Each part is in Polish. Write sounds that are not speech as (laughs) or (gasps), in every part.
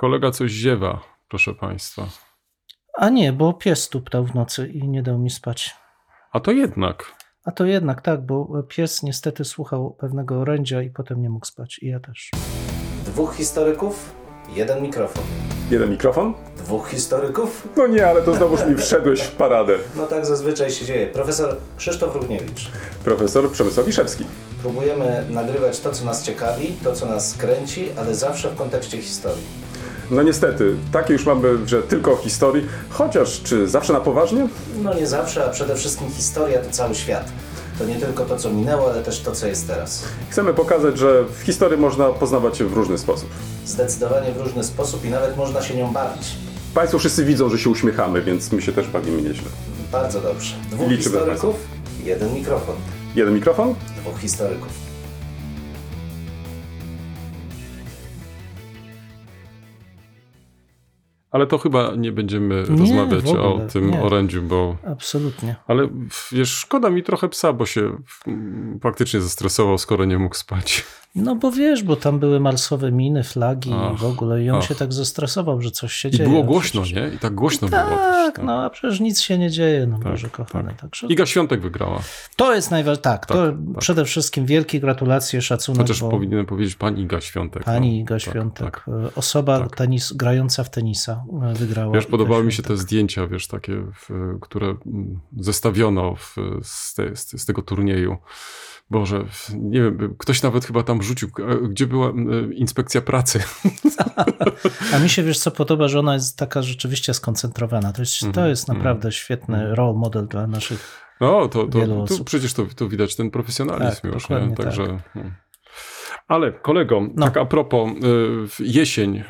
Kolega coś ziewa, proszę państwa. A nie, bo pies tuptał w nocy i nie dał mi spać. A to jednak. A to jednak tak, bo pies niestety słuchał pewnego orędzia i potem nie mógł spać. I ja też. Dwóch historyków, jeden mikrofon. Jeden mikrofon? Dwóch historyków? No nie, ale to znowuż mi wszedłeś w paradę. No tak zazwyczaj się dzieje. Profesor Krzysztof Równiewicz. Profesor Przemysław Wiszewski. Próbujemy nagrywać to, co nas ciekawi, to, co nas kręci, ale zawsze w kontekście historii. No niestety, takie już mamy, że tylko o historii, chociaż czy zawsze na poważnie? No nie zawsze, a przede wszystkim historia to cały świat. To nie tylko to, co minęło, ale też to, co jest teraz. Chcemy pokazać, że w historii można poznawać się w różny sposób. Zdecydowanie w różny sposób i nawet można się nią bawić. Państwo wszyscy widzą, że się uśmiechamy, więc my się też bawimy nieźle. Bardzo dobrze. Dwóch Liczymy historyków, jeden mikrofon. Jeden mikrofon? Dwóch historyków. Ale to chyba nie będziemy Nie, rozmawiać o tym nie. orędziu, bo. Absolutnie. Ale wiesz, szkoda mi trochę psa, bo się mm, faktycznie zestresował, skoro nie mógł spać. No bo wiesz, bo tam były marsowe miny, flagi Ach, i w ogóle. I on ach. się tak zestresował, że coś się I dzieje. było a głośno, przecież- nie? I tak głośno było Tak, też. no a przecież nic się nie dzieje, no Tak, Boże kochany. tak. Także Iga Świątek wygrała. to jest najważniejsze. Tak, to Tak, tak. przede wszystkim wielkie gratulacje, szacunek. Chociaż bo powinienem powiedzieć pani Iga Świątek. Pani no. Iga Tak, Świątek, tak. e, osoba tak. Tenis, grająca w tenisa, e, wygrała. Wiesz, podobały mi się te zdjęcia, wiesz, takie, które mm, zestawiono w, z, te, z tego turnieju. Boże, nie wiem, ktoś nawet chyba tam rzucił, e, gdzie była e, inspekcja pracy. (laughs) A mi się wiesz co podoba, że ona jest taka rzeczywiście skoncentrowana. To jest, to Mhm, jest naprawdę świetny role model dla naszych. No, to, to, to przecież to, to widać ten profesjonalizm Tak, już, nie? tak. Także... hmm. Ale kolego, No. tak a propos, y, jesień, y,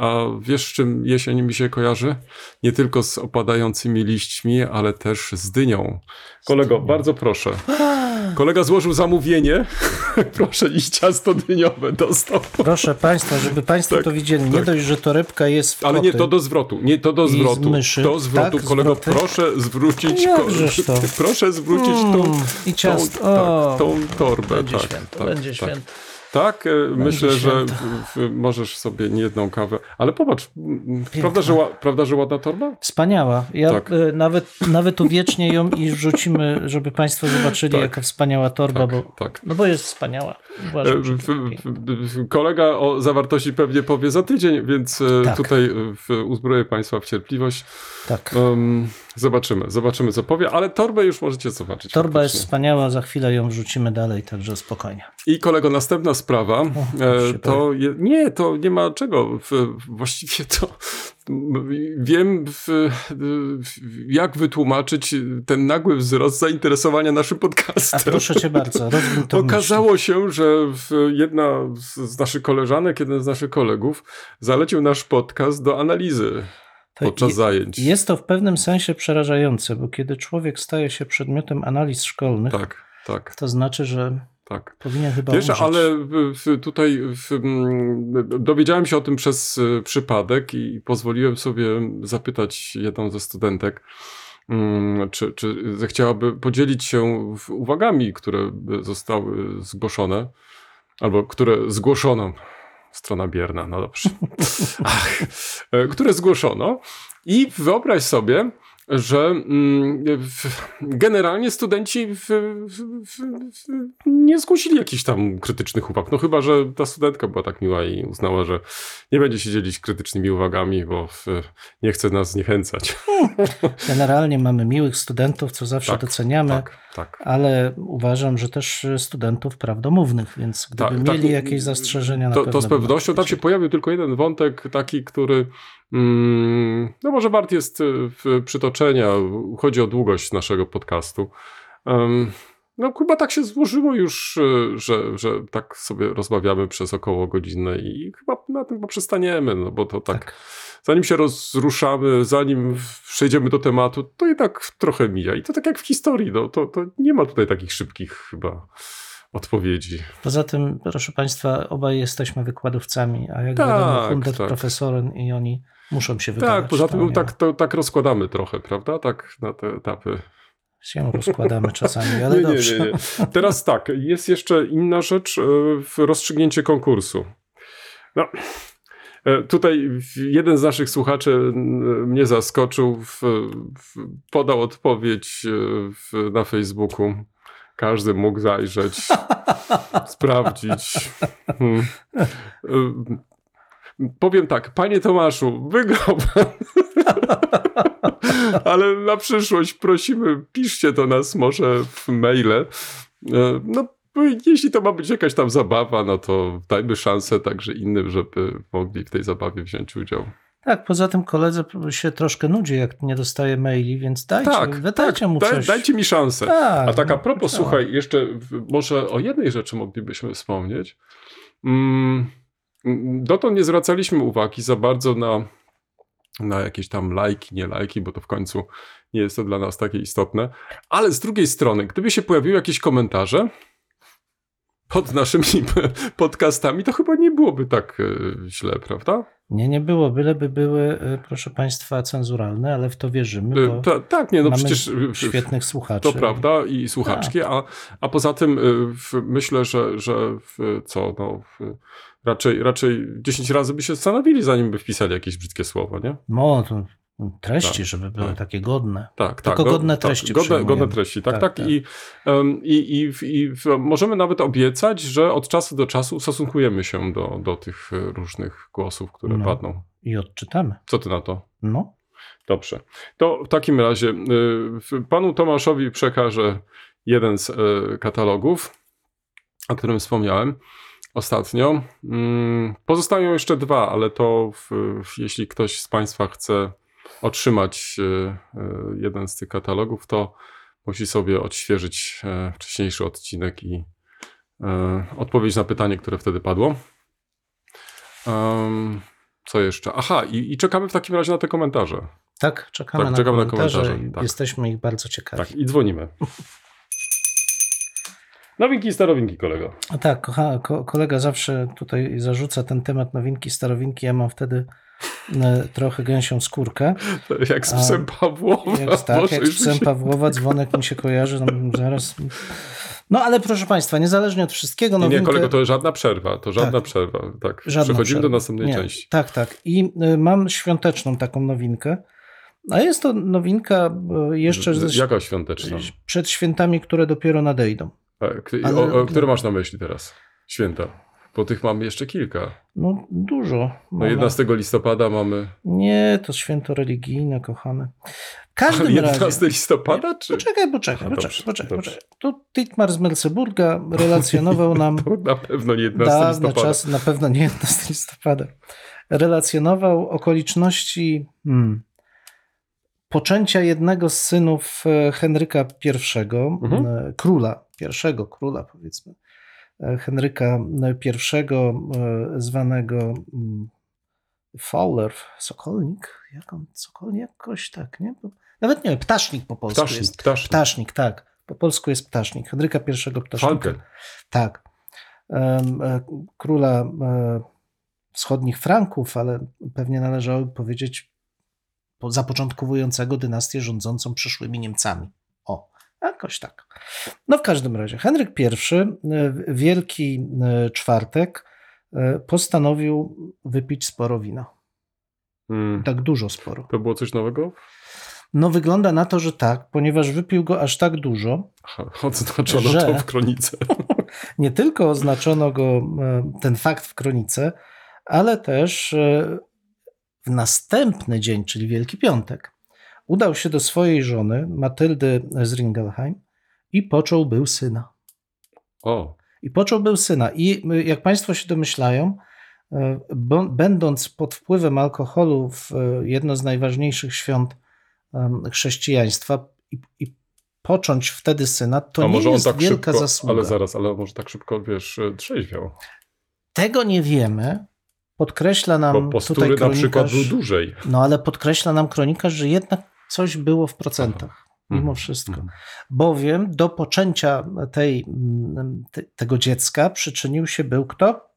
a wiesz z czym jesień mi się kojarzy? Nie tylko z opadającymi liśćmi, ale też z dynią. Kolego, bardzo proszę. (gasps) Kolega złożył zamówienie. (laughs) proszę, i ciasto dyniowe dostał. Proszę Państwa, żeby Państwo Tak, to widzieli, nie tak. dość, że torebka jest w Ale nie, to do zwrotu. Nie, to do z zwrotu. myszy. Do zwrotu. Tak, kolego, zwroty. proszę zwrócić. Jakżeż to? (laughs) Proszę zwrócić tą, Mm, i ciasto. tą, O, tak, tą torbę. Będzie tak, święto, tak, będzie tak. święto. Tak, e, myślę, że możesz sobie nie jedną kawę. Ale popatrz, prawda że, prawda, że ładna torba? Wspaniała. Ja Tak. e, nawet, nawet uwiecznię ją i wrzucimy, żeby Państwo zobaczyli, Tak. jaka wspaniała torba, Tak, bo, tak. no bo jest wspaniała. E, Uważam, w, kolega o zawartości pewnie powie za tydzień, więc e, Tak. tutaj e, uzbroję Państwa w cierpliwość. tak. Em, zobaczymy, zobaczymy co powie, ale torbę już możecie zobaczyć. Torba jest faktycznie. wspaniała, za chwilę ją wrzucimy dalej, także spokojnie. I kolego, następna sprawa, e, się to je, nie, to nie ma czego. Właściwie to wiem, jak wytłumaczyć ten nagły wzrost zainteresowania naszym A podcastem. proszę Cię bardzo, Okazało się, że jedna z, naszych koleżanek, jeden z naszych kolegów zalecił nasz podcast do analizy podczas zajęć. Jest to w pewnym sensie przerażające, bo kiedy człowiek staje się przedmiotem analiz szkolnych, Tak, tak, to znaczy, że tak. powinien chyba Wiesz, umrzeć. ale w, tutaj w, dowiedziałem się o tym przez y, przypadek i pozwoliłem sobie zapytać jedną ze studentek, mm, czy, czy zechciałaby podzielić się uwagami, które zostały zgłoszone, albo które zgłoszono. Strona bierna, no dobrze. Ach, e, które zgłoszono. I wyobraź sobie, że mm, generalnie studenci w, w, w, nie zgłosili jakichś tam krytycznych uwag. No chyba, że ta studentka była tak miła i uznała, że nie będzie się dzielić krytycznymi uwagami, bo nie chce nas zniechęcać. (laughs) Generalnie mamy miłych studentów, co zawsze Tak, doceniamy, Tak, tak. ale uważam, że też studentów prawdomównych, więc gdyby Tak, tak, mieli jakieś zastrzeżenia, na To, to z pewnością tam się pojawił tylko jeden wątek, taki, który mm, no może wart jest w- przytoczenia. Chodzi o długość naszego podcastu. Em, no chyba tak się złożyło już, y, że, że tak sobie rozmawiamy przez około godzinę i chyba na tym poprzestaniemy, no bo to tak, Tak. zanim się rozruszamy, zanim przejdziemy do tematu, to i tak trochę mija. I to tak jak w historii, no to, to nie ma tutaj takich szybkich chyba odpowiedzi. Poza tym, proszę Państwa, obaj jesteśmy wykładowcami, a jak Tak, wiadomo, Hundet tak. profesorem i oni muszą się wygadać. Tak, poza tym nie tak, to, tak rozkładamy trochę, prawda? Tak na te etapy. Się rozkładamy (laughs) czasami, ale dobrze. Teraz tak, jest jeszcze inna rzecz, e, w rozstrzygnięcie konkursu. No, E, Tutaj jeden z naszych słuchaczy m, mnie zaskoczył, w, w, podał odpowiedź e, w, na Facebooku. Każdy mógł zajrzeć, (laughs) sprawdzić. Hmm. E, Powiem tak, panie Tomaszu, wygrał pan. (laughs) (laughs) Ale na przyszłość prosimy, piszcie do nas może w maile. E, No, jeśli to ma być jakaś tam zabawa, no to dajmy szansę także innym, żeby mogli w tej zabawie wziąć udział. Tak, poza tym koledze się troszkę nudzi, jak nie dostaje maili, więc dajcie, Tak, wydajcie tak, mu daj- coś. dajcie mi szansę. Tak, A tak a no, propos, tak. słuchaj, jeszcze może o jednej rzeczy moglibyśmy wspomnieć. Mm, mm, Dotąd nie zwracaliśmy uwagi za bardzo na, na jakieś tam lajki, nie lajki, bo to w końcu nie jest to dla nas takie istotne. Ale z drugiej strony, gdyby się pojawiły jakieś komentarze pod naszymi (laughs) podcastami, to chyba nie byłoby tak e, źle, prawda? Nie, nie było, byleby były, y, proszę Państwa, cenzuralne, ale w to wierzymy, E, bo Ta, tak, nie, no przecież świetnych słuchaczy. To prawda i słuchaczki, a, a poza tym myślę, że, że co, no, raczej, raczej 10 razy by się zastanowili, zanim by wpisali jakieś brzydkie słowo, nie? No, to treści, Tak, żeby były tak. takie godne. Tak, Tylko tak. godne tak, treści godne, przyjmujemy. godne treści, tak, Tak, tak. tak. I, i, i, w- i w, możemy nawet obiecać, że od czasu do czasu ustosunkujemy się do, do tych różnych głosów, które No. padną. I odczytamy. Co ty na to? No, Dobrze. To w takim razie y, panu Tomaszowi przekażę jeden z y, katalogów, o którym wspomniałem ostatnio. Mm, Pozostają jeszcze dwa, ale to w, jeśli ktoś z Państwa chce otrzymać y, y, jeden z tych katalogów, to musi sobie odświeżyć e, wcześniejszy odcinek i e, odpowiedzieć na pytanie, które wtedy padło. Co jeszcze? Aha, i, i czekamy w takim razie na te komentarze. tak, czekamy, Tak, na, czekamy na komentarze komentarze, i tak. Jesteśmy ich bardzo ciekawi. Tak, i dzwonimy. Nowinki i starowinki, kolego. A tak, kocha, ko, kolega zawsze tutaj zarzuca ten temat nowinki, starowinki. Ja mam wtedy e, trochę gęsią skórkę. Jak z psem Pawłowa. Jak, tak, Może jak z psem Pawłowa, dzwonek mi się kojarzy, no, zaraz. No ale proszę Państwa, niezależnie od wszystkiego, Nie, nowinkę... nie, kolego, to żadna przerwa. To żadna Tak. przerwa. Tak, Żadna przechodzimy przerwa. do następnej Nie, części. Tak, tak. I y, mam świąteczną taką nowinkę. A jest to nowinka y, jeszcze Jaka świąteczna? przed świętami, które dopiero nadejdą. A, k- Ale- o, o, które masz na myśli teraz? Święta. Bo tych mamy jeszcze kilka. No dużo. No Mamy- 11 listopada mamy. Nie, to święto religijne, kochane. W każdym 11 razie... listopada? Czy... Poczekaj, poczekaj, A, poczekaj, dobrze, poczekaj, dobrze. poczekaj. Tu Dietmar z Melceburga relacjonował (laughs) nam To na pewno nie 11 dawne listopada. czasy, na pewno nie 11 listopada, relacjonował okoliczności hmm, poczęcia jednego z synów e, Henryka I, Mhm. e, króla, pierwszego króla powiedzmy, e, Henryka I, e, zwanego mm, Fowler, Sokolnik, jak on, Sokolnik, jakoś tak, nie? Nawet nie Ptasznik po polsku Ptasznik, jest. ptasznik. Ptasznik, tak. Po polsku jest Ptasznik. Henryka I Ptasznika. Falken. Tak. E, Króla e, wschodnich Franków, ale pewnie należałoby powiedzieć po- zapoczątkowującego dynastię rządzącą przyszłymi Niemcami. Jakoś tak. No w każdym razie, Henryk I, e, w Wielki e, Czwartek, e, postanowił wypić sporo wina. Mm. Tak dużo sporo. To było coś nowego? No wygląda na to, że tak, ponieważ wypił go aż tak dużo, Aha, odznaczono Że- to w kronice. (laughs) Nie tylko oznaczono go ten fakt w kronice, ale też w następny dzień, czyli Wielki Piątek, udał się do swojej żony, Matyldy z Ringelheim i począł był syna. O, I począł był syna. I y, jak Państwo się domyślają, y, będąc pod wpływem alkoholu w y, jedno z najważniejszych świąt chrześcijaństwa i, i począć wtedy syna, to a nie może jest tak wielka szybko, zasługa. ale zaraz, ale może tak szybko, wiesz, trzeźwiał. Tego nie wiemy. Podkreśla nam Bo tutaj postury na kronikarz, przykład był dłużej. No ale podkreśla nam kronikarz, że jednak coś było w procentach. Mimo Mhm. wszystko. Mhm. Bowiem do poczęcia tej, mm, te, tego dziecka przyczynił się był kto?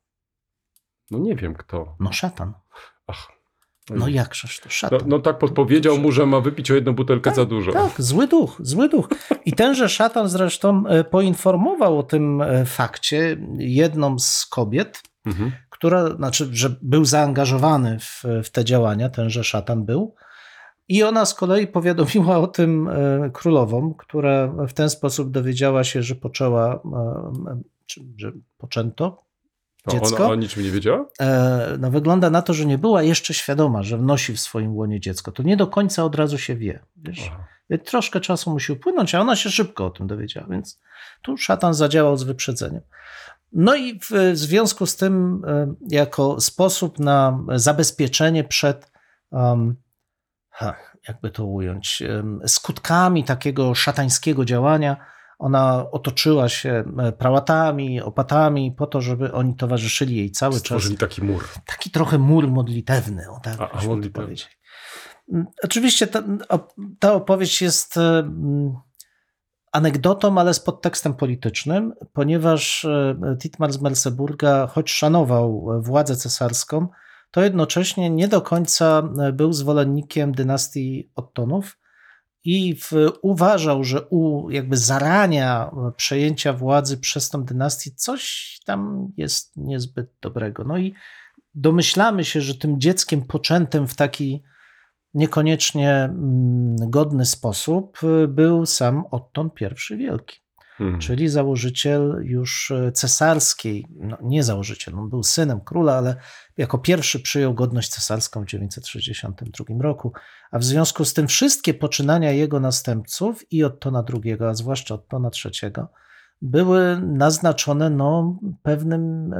No nie wiem kto. No szatan. Ach. No jakżeż to No, szatan. no tak podpowiedział mu, że ma wypić o jedną butelkę za dużo. Tak, zły duch, zły duch. I tenże szatan zresztą e, poinformował o tym e, fakcie jedną z kobiet, Mhm. która, znaczy, że był zaangażowany w, w te działania, tenże szatan był. I ona z kolei powiadomiła o tym e, królową, która w ten sposób dowiedziała się, że poczęła, e, że poczęto dziecko. Ona o niczym nie wiedziała? E, no wygląda na to, że nie była jeszcze świadoma, że nosi w swoim łonie dziecko. To nie do końca od razu się wie. Wiesz? Troszkę czasu musi upłynąć, a ona się szybko o tym dowiedziała, więc tu szatan zadziałał z wyprzedzeniem. No i w związku z tym, jako sposób na zabezpieczenie przed, um, ha, jakby to ująć, skutkami takiego szatańskiego działania, ona otoczyła się prałatami, opatami, po to, żeby oni towarzyszyli jej cały czas Stworzyli taki mur. taki trochę mur modlitewny, o tak A- modlitewny. Mm, Oczywiście ta, op- ta opowieść jest mm, anegdotą, ale z podtekstem politycznym, ponieważ Titmar z Merseburga, choć szanował władzę cesarską, to jednocześnie nie do końca e, był zwolennikiem dynastii Ottonów i w, uważał, że u jakby zarania e, przejęcia władzy przez tą dynastię coś tam jest niezbyt dobrego. No i domyślamy się, że tym dzieckiem poczętym w taki niekoniecznie mm, godny sposób y, był sam Otton I Wielki, Mhm. czyli założyciel już y, cesarskiej, no nie założyciel, on był synem króla, ale jako pierwszy przyjął godność cesarską w 962 roku, a w związku z tym wszystkie poczynania jego następców i Ottona II, a zwłaszcza Ottona III, były naznaczone no, pewnym,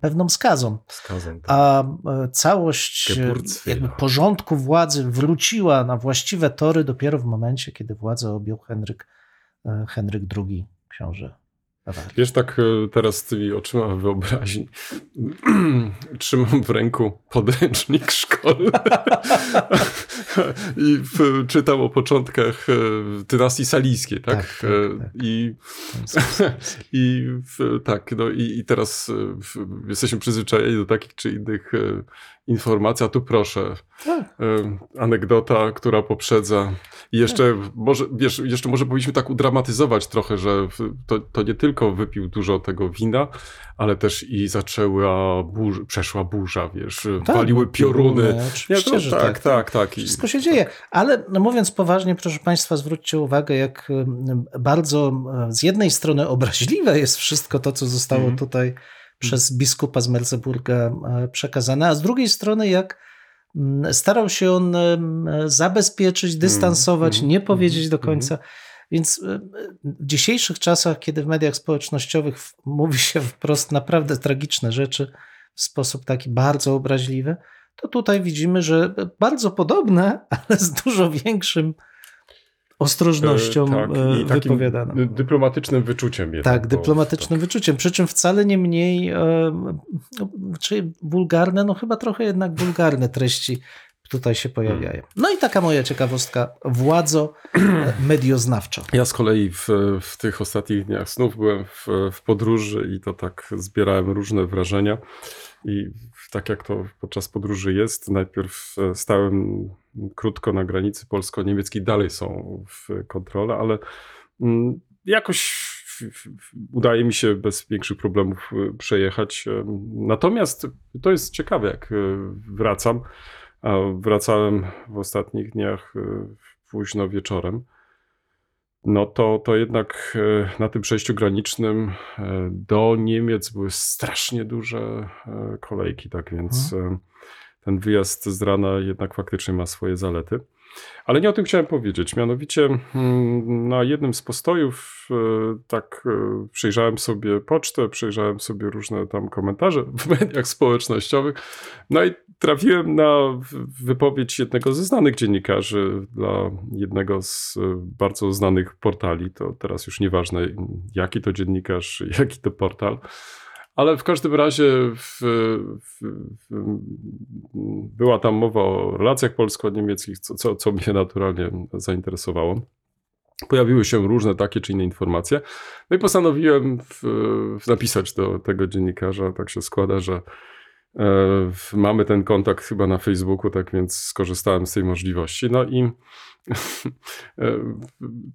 pewną skazą. Skazem. tak. A e, całość e, jakby porządku władzy wróciła na właściwe tory dopiero w momencie, kiedy władzę objął Henryk, e, Henryk II, książę Bawarii. Wiesz, tak e, teraz tymi oczyma wyobraźni (clears throat) trzymam w ręku podręcznik szkolny i w, czytam o początkach e, dynastii salijskiej, tak? Tak, tak, E, tak. I, (laughs) i w, tak, no i, i teraz e, w, jesteśmy przyzwyczajeni do takich czy innych informacji, a tu proszę, Tak. anegdota, która poprzedza. I jeszcze może, wiesz, jeszcze może powinniśmy tak udramatyzować trochę, że to, to nie tylko wypił dużo tego wina, ale też i zaczęła burza, przeszła burza, wiesz, Tak, waliły pioruny. Oczywiście, Nie, to że tak, tak. tak, tak. I, Wszystko się dzieje, ale no mówiąc poważnie, proszę Państwa, zwróćcie uwagę, jak bardzo z jednej strony obraźliwe jest wszystko to, co zostało Mhm. tutaj przez biskupa z Merseburga przekazane, a z drugiej strony, jak mm, starał się on zabezpieczyć, dystansować, mhm, nie powiedzieć do mhm. końca. Więc w dzisiejszych czasach, kiedy w mediach społecznościowych mówi się wprost naprawdę tragiczne rzeczy w sposób taki bardzo obraźliwy, to tutaj widzimy, że bardzo podobne, ale z dużo większą ostrożnością E, tak, e, i dy- dyplomatycznym wyczuciem jednak. Tak, dyplomatycznym wyczuciem, przy czym wcale nie mniej, e, no, czy wulgarne, no chyba trochę jednak wulgarne treści tutaj się pojawiają. No i taka moja ciekawostka, władzo e, medioznawcza. Ja z kolei w, w tych ostatnich dniach snów byłem w, w podróży i to tak zbierałem różne wrażenia. I tak jak to podczas podróży jest, najpierw e, stałem krótko na granicy polsko-niemieckiej, dalej są w kontrole, ale mm, jakoś udaje mi się bez większych problemów e, przejechać. Natomiast to jest ciekawe, jak wracam. A wracałem w ostatnich dniach e, późno wieczorem no to, to jednak e, na tym przejściu granicznym e, do Niemiec były strasznie duże kolejki, tak więc e, ten wyjazd z rana jednak faktycznie ma swoje zalety. Ale nie o tym chciałem powiedzieć. Mianowicie mm, na jednym z postojów e, tak e, przejrzałem sobie pocztę, przejrzałem sobie różne tam komentarze (laughs) w mediach społecznościowych. No i trafiłem na wypowiedź jednego ze znanych dziennikarzy dla jednego z e, bardzo znanych portali. To teraz już nieważne, jaki to dziennikarz, (laughs) jaki to portal. Ale w każdym razie w, w, w, była tam mowa o relacjach polsko-niemieckich, co, co, co mnie naturalnie zainteresowało. Pojawiły się różne takie czy inne informacje. No i postanowiłem napisać do tego dziennikarza. Tak się składa, że mamy ten kontakt chyba na Facebooku, tak więc skorzystałem z tej możliwości. No i (laughs) e,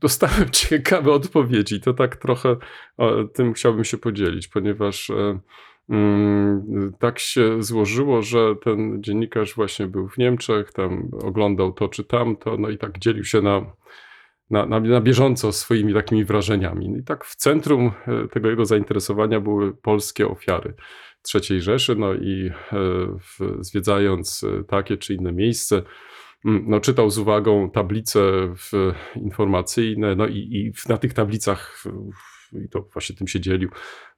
dostałem (laughs) ciekawe odpowiedzi. To tak trochę tym chciałbym się podzielić, ponieważ e, mm, tak się złożyło, że ten dziennikarz właśnie był w Niemczech, tam oglądał to czy tamto, no i tak dzielił się na, na, na, na bieżąco swoimi takimi wrażeniami. No I tak w centrum e, tego jego zainteresowania były polskie ofiary III Rzeszy, no i e, zwiedzając e, takie czy inne miejsce, mm, no, czytał z uwagą tablice informacyjne, no i, i na tych tablicach, i to właśnie tym się dzielił,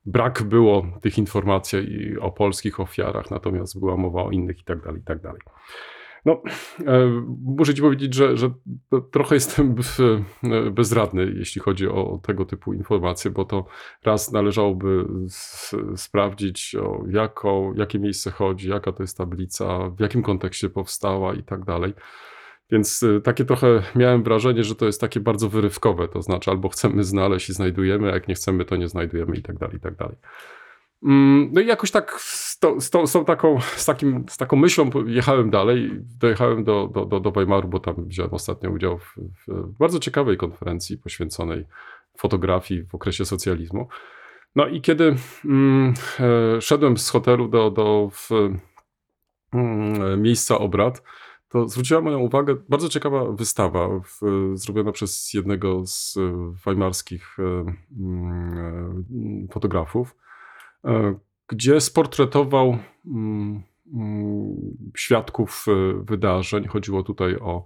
brak było tych informacji o polskich ofiarach, natomiast była mowa o innych i tak dalej, i tak dalej. No, e, muszę ci powiedzieć, że, że trochę jestem (laughs) e, bezradny, jeśli chodzi o tego typu informacje, bo to raz należałoby sprawdzić, o jaką, jakie miejsce chodzi, jaka to jest tablica, w jakim kontekście powstała i tak dalej. Więc y, takie trochę miałem wrażenie, że to jest takie bardzo wyrywkowe, to znaczy albo chcemy znaleźć i znajdujemy, a jak nie chcemy, to nie znajdujemy i tak dalej, i tak dalej. Mm, No i jakoś tak z, to, z, tą, z, taką, z, takim, z taką myślą jechałem dalej, dojechałem do, do, do, do Weimaru, bo tam wziąłem ostatnio udział w, w bardzo ciekawej konferencji poświęconej fotografii w okresie socjalizmu. No i kiedy mm, e, szedłem z hotelu do, do w, mm, miejsca obrad, to zwróciła moją uwagę bardzo ciekawa wystawa w, zrobiona przez jednego z e, weimarskich e, mm, fotografów, gdzie sportretował mm, mm, świadków e, wydarzeń. Chodziło tutaj o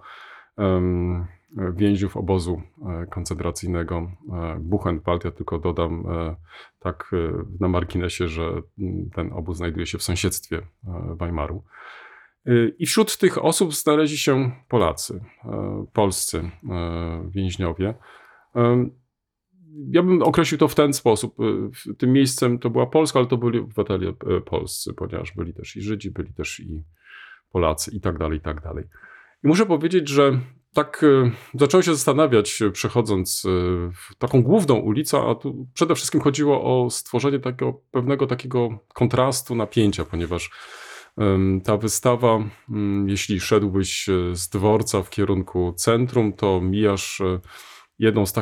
więźniów obozu e, koncentracyjnego e, Buchenwald. Ja tylko dodam e, tak e, na marginesie, że mm, ten obóz znajduje się w sąsiedztwie e, Weimaru. I wśród tych osób znaleźli się Polacy, e, polscy e, więźniowie. Ja bym określił to w ten sposób. Y, Tym miejscem to była Polska, ale to byli obywatele e, polscy, ponieważ byli też i Żydzi, byli też i Polacy i tak dalej, i tak dalej. I muszę powiedzieć, że tak e, zacząłem się zastanawiać, przechodząc taką główną ulicę, a tu przede wszystkim chodziło o stworzenie takiego pewnego takiego kontrastu, napięcia, ponieważ Ta wystawa, jeśli szedłbyś z dworca w kierunku centrum, to mijasz jedną z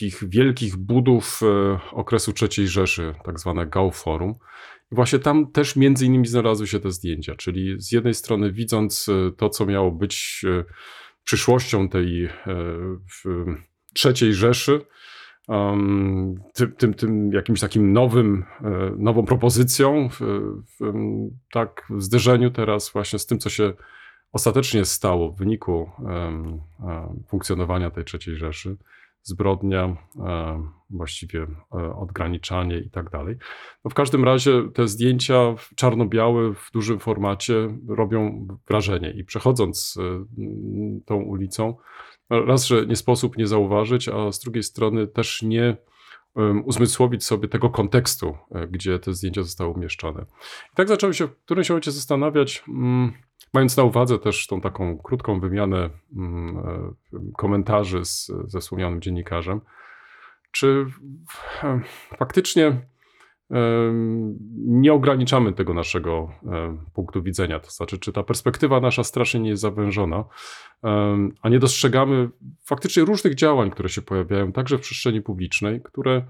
takich wielkich budów e, okresu III Rzeszy, tak zwane Gauforum. I właśnie tam też między innymi znalazły się te zdjęcia, czyli z jednej strony widząc e, to, co miało być e, przyszłością tej III Rzeszy, tym, tym, tym jakimś takim nowym, nową propozycją w, w tak w zderzeniu teraz właśnie z tym, co się ostatecznie stało w wyniku funkcjonowania tej III Rzeszy, zbrodnia, e, właściwie e, odgraniczanie i tak dalej. No w każdym razie te zdjęcia czarno-białe w dużym formacie robią wrażenie i przechodząc e, tą ulicą, raz, że nie sposób nie zauważyć, a z drugiej strony też nie uzmysłowić sobie tego kontekstu, gdzie te zdjęcia zostały umieszczone. I tak zacząłem się w którymś momencie zastanawiać, mm, mając na uwadze też tą taką krótką wymianę mm, e, komentarzy z, ze wspomnianym dziennikarzem, czy e, faktycznie nie ograniczamy tego naszego em, punktu widzenia. To znaczy, czy ta perspektywa nasza strasznie nie jest zawężona, a nie dostrzegamy faktycznie różnych działań, które się pojawiają także w przestrzeni publicznej, które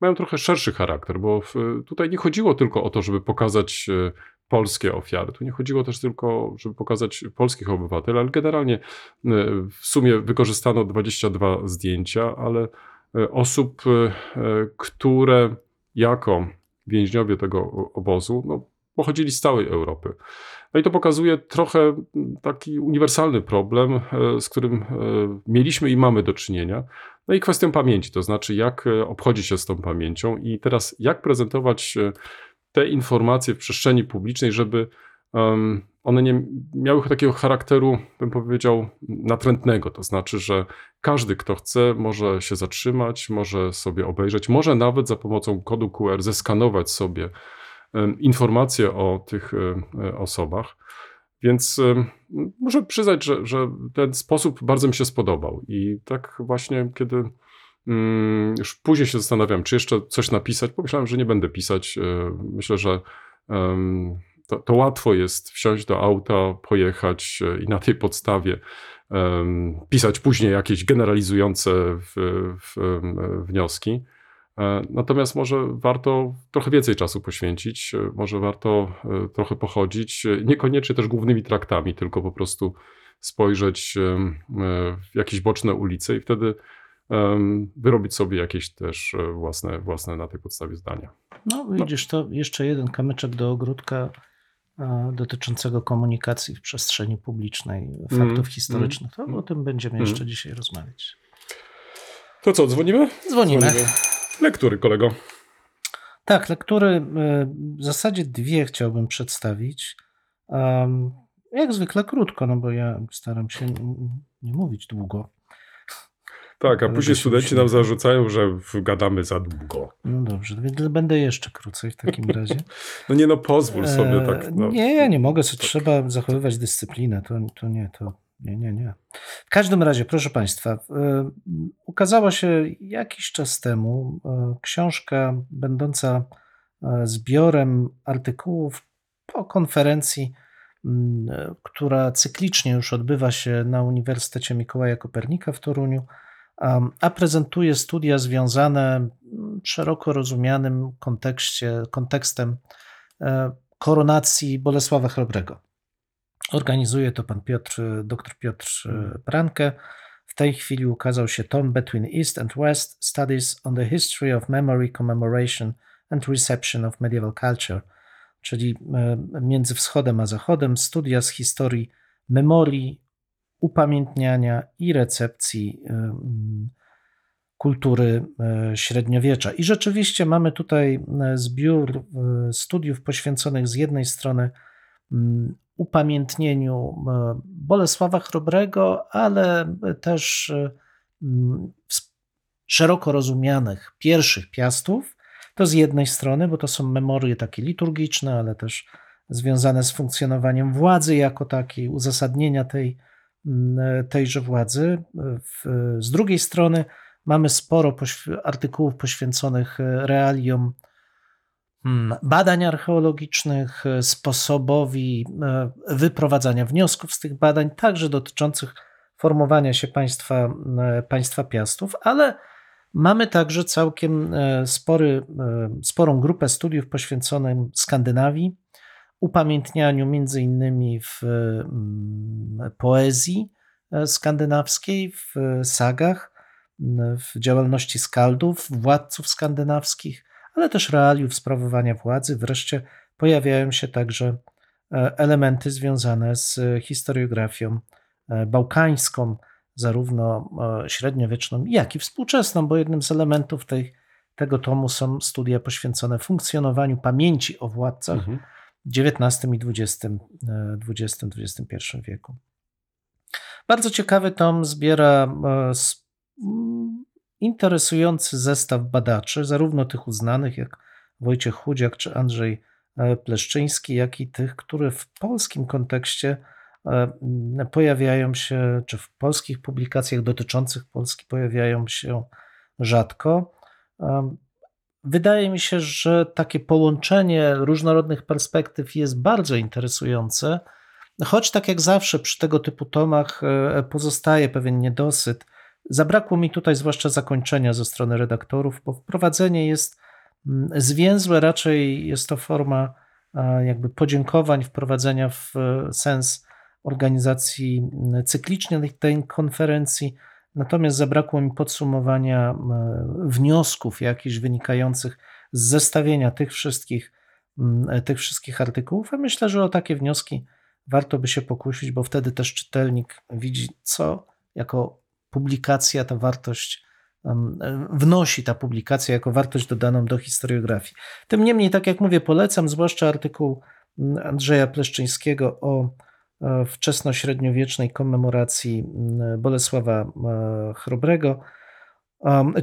mają trochę szerszy charakter, bo tutaj nie chodziło tylko o to, żeby pokazać e, polskie ofiary. Tu nie chodziło też tylko, żeby pokazać polskich obywateli, ale generalnie e, w sumie wykorzystano 22 zdjęcia, ale e, osób, e, które jako więźniowie tego obozu no, pochodzili z całej Europy. No i to pokazuje trochę taki uniwersalny problem, z którym mieliśmy i mamy do czynienia. No i kwestią pamięci, to znaczy jak obchodzi się z tą pamięcią i teraz jak prezentować te informacje w przestrzeni publicznej, żeby em, one nie miały takiego charakteru, bym powiedział, natrętnego. To znaczy, że każdy, kto chce, może się zatrzymać, może sobie obejrzeć, może nawet za pomocą kodu QR zeskanować sobie em, informacje o tych e, osobach. Więc muszę przyznać, że, że ten sposób bardzo mi się spodobał. I tak właśnie, kiedy mm, już później się zastanawiam, czy jeszcze coś napisać, pomyślałem, że nie będę pisać. E, Myślę, że to, to łatwo jest wsiąść do auta, pojechać e, i na tej podstawie pisać później jakieś generalizujące w, w, wnioski. E, Natomiast może warto trochę więcej czasu poświęcić, może warto trochę pochodzić, niekoniecznie też głównymi traktami, tylko po prostu spojrzeć w jakieś boczne ulice i wtedy wyrobić sobie jakieś też e, własne, własne na tej podstawie zdania. No widzisz, to jeszcze jeden kamyczek do ogródka e, dotyczącego komunikacji w przestrzeni publicznej, faktów Mm, historycznych. To mm, o tym będziemy mm. jeszcze dzisiaj rozmawiać. To co, dzwonimy? Dzwonimy. Lektury, kolego. Tak, lektury e, w zasadzie dwie chciałbym przedstawić. Jak zwykle krótko, no bo ja staram się nie mówić długo. Tak, a później studenci nam zarzucają, że gadamy za długo. No dobrze, więc będę jeszcze krócej w takim (laughs) razie. No nie no, pozwól sobie E, tak. No. Nie, ja nie mogę, sobie trzeba zachowywać dyscyplinę. To, to nie, to nie, nie, nie. W każdym razie, proszę Państwa, e, ukazała się jakiś czas temu e, książka będąca zbiorem artykułów po konferencji, m, e, która cyklicznie już odbywa się na Uniwersytecie Mikołaja Kopernika w Toruniu, a, prezentuje studia związane m, szeroko rozumianym kontekście, kontekstem e, koronacji Bolesława Chrobrego. Organizuje to pan Piotr, dr Piotr e, Pranke. W tej chwili ukazał się tom Between East and West Studies on the History of Memory, Commemoration and Reception of Medieval Culture, czyli e, między wschodem a zachodem studia z historii memorii, upamiętniania i recepcji mm, kultury e, średniowiecza. I rzeczywiście mamy tutaj e, zbiór e, studiów poświęconych z jednej strony mm, upamiętnieniu Bolesława Chrobrego, ale też mm, szeroko rozumianych pierwszych piastów. To z jednej strony, bo to są memorie takie liturgiczne, ale też związane z funkcjonowaniem władzy jako takiej, uzasadnienia tej, mm, tejże władzy. Z drugiej strony mamy sporo pośw- artykułów poświęconych e, realiom mm, badań archeologicznych, e, sposobowi e, wyprowadzania wniosków z tych badań, także dotyczących formowania się państwa, państwa Piastów, ale mamy także całkiem spory, sporą grupę studiów poświęconych Skandynawii, upamiętnianiu między innymi w poezji skandynawskiej, w sagach, w działalności skaldów, władców skandynawskich, ale też realiów sprawowania władzy. Wreszcie pojawiają się także e, elementy związane z historiografią e, bałkańską, zarówno e, średniowieczną, jak i współczesną, bo jednym z elementów tej, tego tomu są studia poświęcone funkcjonowaniu pamięci o władcach Mhm. w XIX i XX, e, XX-XXI wieku. Bardzo ciekawy tom zbiera interesujący zestaw badaczy, zarówno tych uznanych jak Wojciech Chudziak czy Andrzej e, Pleszczyński, jak i tych, które w polskim kontekście e, pojawiają się, czy w polskich publikacjach dotyczących Polski pojawiają się rzadko. Em, Wydaje mi się, że takie połączenie różnorodnych perspektyw jest bardzo interesujące, choć tak jak zawsze przy tego typu tomach e, pozostaje pewien niedosyt. Zabrakło mi tutaj zwłaszcza zakończenia ze strony redaktorów, bo wprowadzenie jest mm, zwięzłe, raczej jest to forma e, jakby podziękowań, wprowadzenia w e, sens organizacji mm, cyklicznej tej konferencji. Natomiast zabrakło mi podsumowania e, wniosków jakichś wynikających z zestawienia tych wszystkich, mm, tych wszystkich artykułów. A myślę, że o takie wnioski warto by się pokusić, bo wtedy też czytelnik widzi, co jako publikacja ta wartość wnosi ta publikacja jako wartość dodaną do historiografii. Tym niemniej, tak jak mówię, polecam zwłaszcza artykuł mm, Andrzeja Pleszczyńskiego o e, wczesnośredniowiecznej komemoracji mm, Bolesława e, Chrobrego.